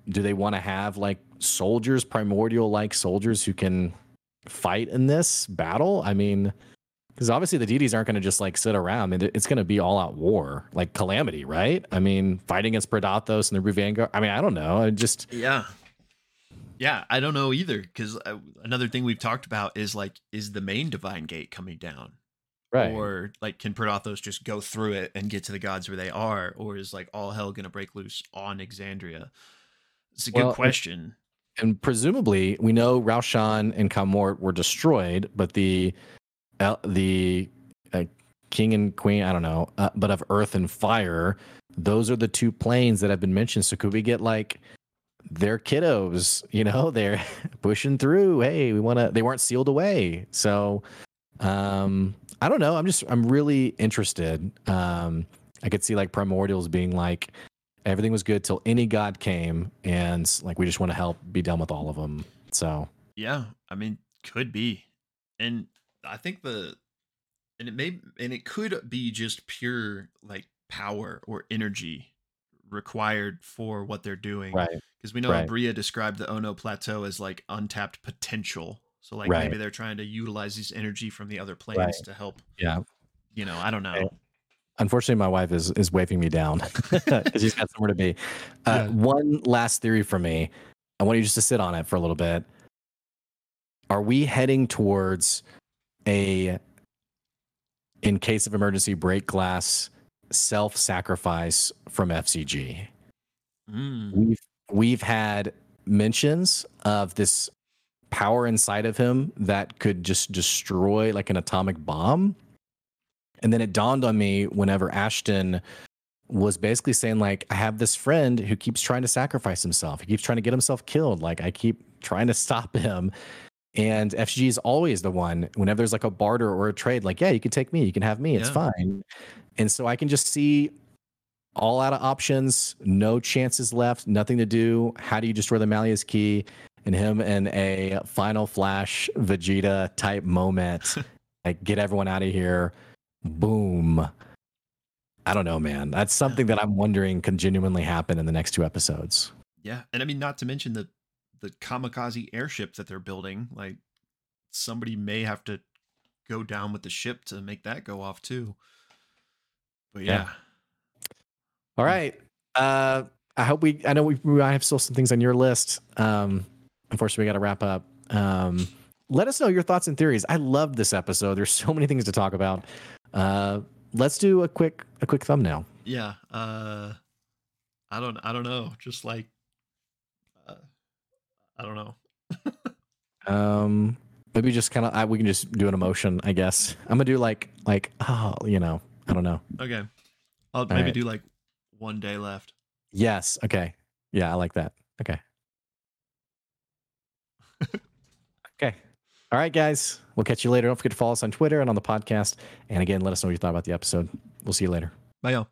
B: do they want to have like soldiers, primordial like soldiers who can fight in this battle? I mean, because obviously the deities aren't going to just like sit around. I mean, it's going to be all out war, like calamity, right? I mean, fighting against Predathos and the Rue Vanguard. I mean, I don't know. I just
A: Yeah. Yeah, I don't know either because uh, another thing we've talked about is like, is the main divine gate coming down?
B: right.
A: Or like, can Predathos just go through it and get to the gods where they are? Or is like all hell going to break loose on Exandria? It's a good
B: Well, it-
A: question.
B: And presumably we know Raushan and Kamort were destroyed, but the el- the uh, king and queen, I don't know, uh, but of earth and fire, those are the two planes that have been mentioned. So could we get like their kiddos? You know, they're pushing through. Hey, we want to. They weren't sealed away, so um, I don't know. I'm just I'm really interested. Um, I could see like primordials being like everything was good till any god came and like we just want to help be done with all of them so
A: Yeah, I mean, could be, and I think the, and it may, and it could be just pure like power or energy required for what they're doing.
B: right
A: Because we know
B: Right.
A: Bria described the Ono Plateau as like untapped potential. So like
B: Right.
A: maybe they're trying to utilize this energy from the other planes
B: Right.
A: to help.
B: yeah
A: You know, I don't know.
B: Unfortunately my wife is is waving me down because she's got somewhere to be. Uh,
A: Yeah.
B: one last theory for me. I want you just to sit on it for a little bit. Are we heading towards a in case of emergency break glass self-sacrifice from fcg
A: Mm,
B: we've we've had mentions of this power inside of him that could just destroy like an atomic bomb and then it dawned on me whenever ashton was basically saying like i have this friend who keeps trying to sacrifice himself he keeps trying to get himself killed like i keep trying to stop him And FCG is always the one whenever there's like a barter or a trade, like, yeah, you can take me, you can have me, it's
A: Yeah.
B: fine. And so I can just see all out of options, no chances left, nothing to do. How do you destroy the Malleus key? And him in a final flash Vegeta type moment, like get everyone out of here. Boom. I don't know, man. That's something that I'm wondering can genuinely happen in the next two episodes.
A: Yeah, and I mean, not to mention the the kamikaze airship that they're building. Like, somebody may have to go down with the ship to make that go off too. But
B: Yeah.
A: yeah,
B: All right. Uh, I hope we. I know we, we might have still some things on your list. Um, unfortunately, we got to wrap up. Um, let us know your thoughts and theories. I love this episode. There's so many things to talk about. Uh, let's do a quick a quick thumbnail.
A: yeah. Uh, I don't, I don't know. Just like, uh, I don't know.
B: Um, maybe just kind of we can just do an emotion. I guess I'm gonna do like like oh you know I don't know.
A: Okay, I'll maybe
B: right.
A: do like one day left.
B: Yes. Okay. Yeah, I like that. Okay. All right, guys. We'll catch you later. Don't forget to follow us on Twitter and on the podcast. And again, let us know what you thought about the episode. We'll see you later.
A: Bye, y'all.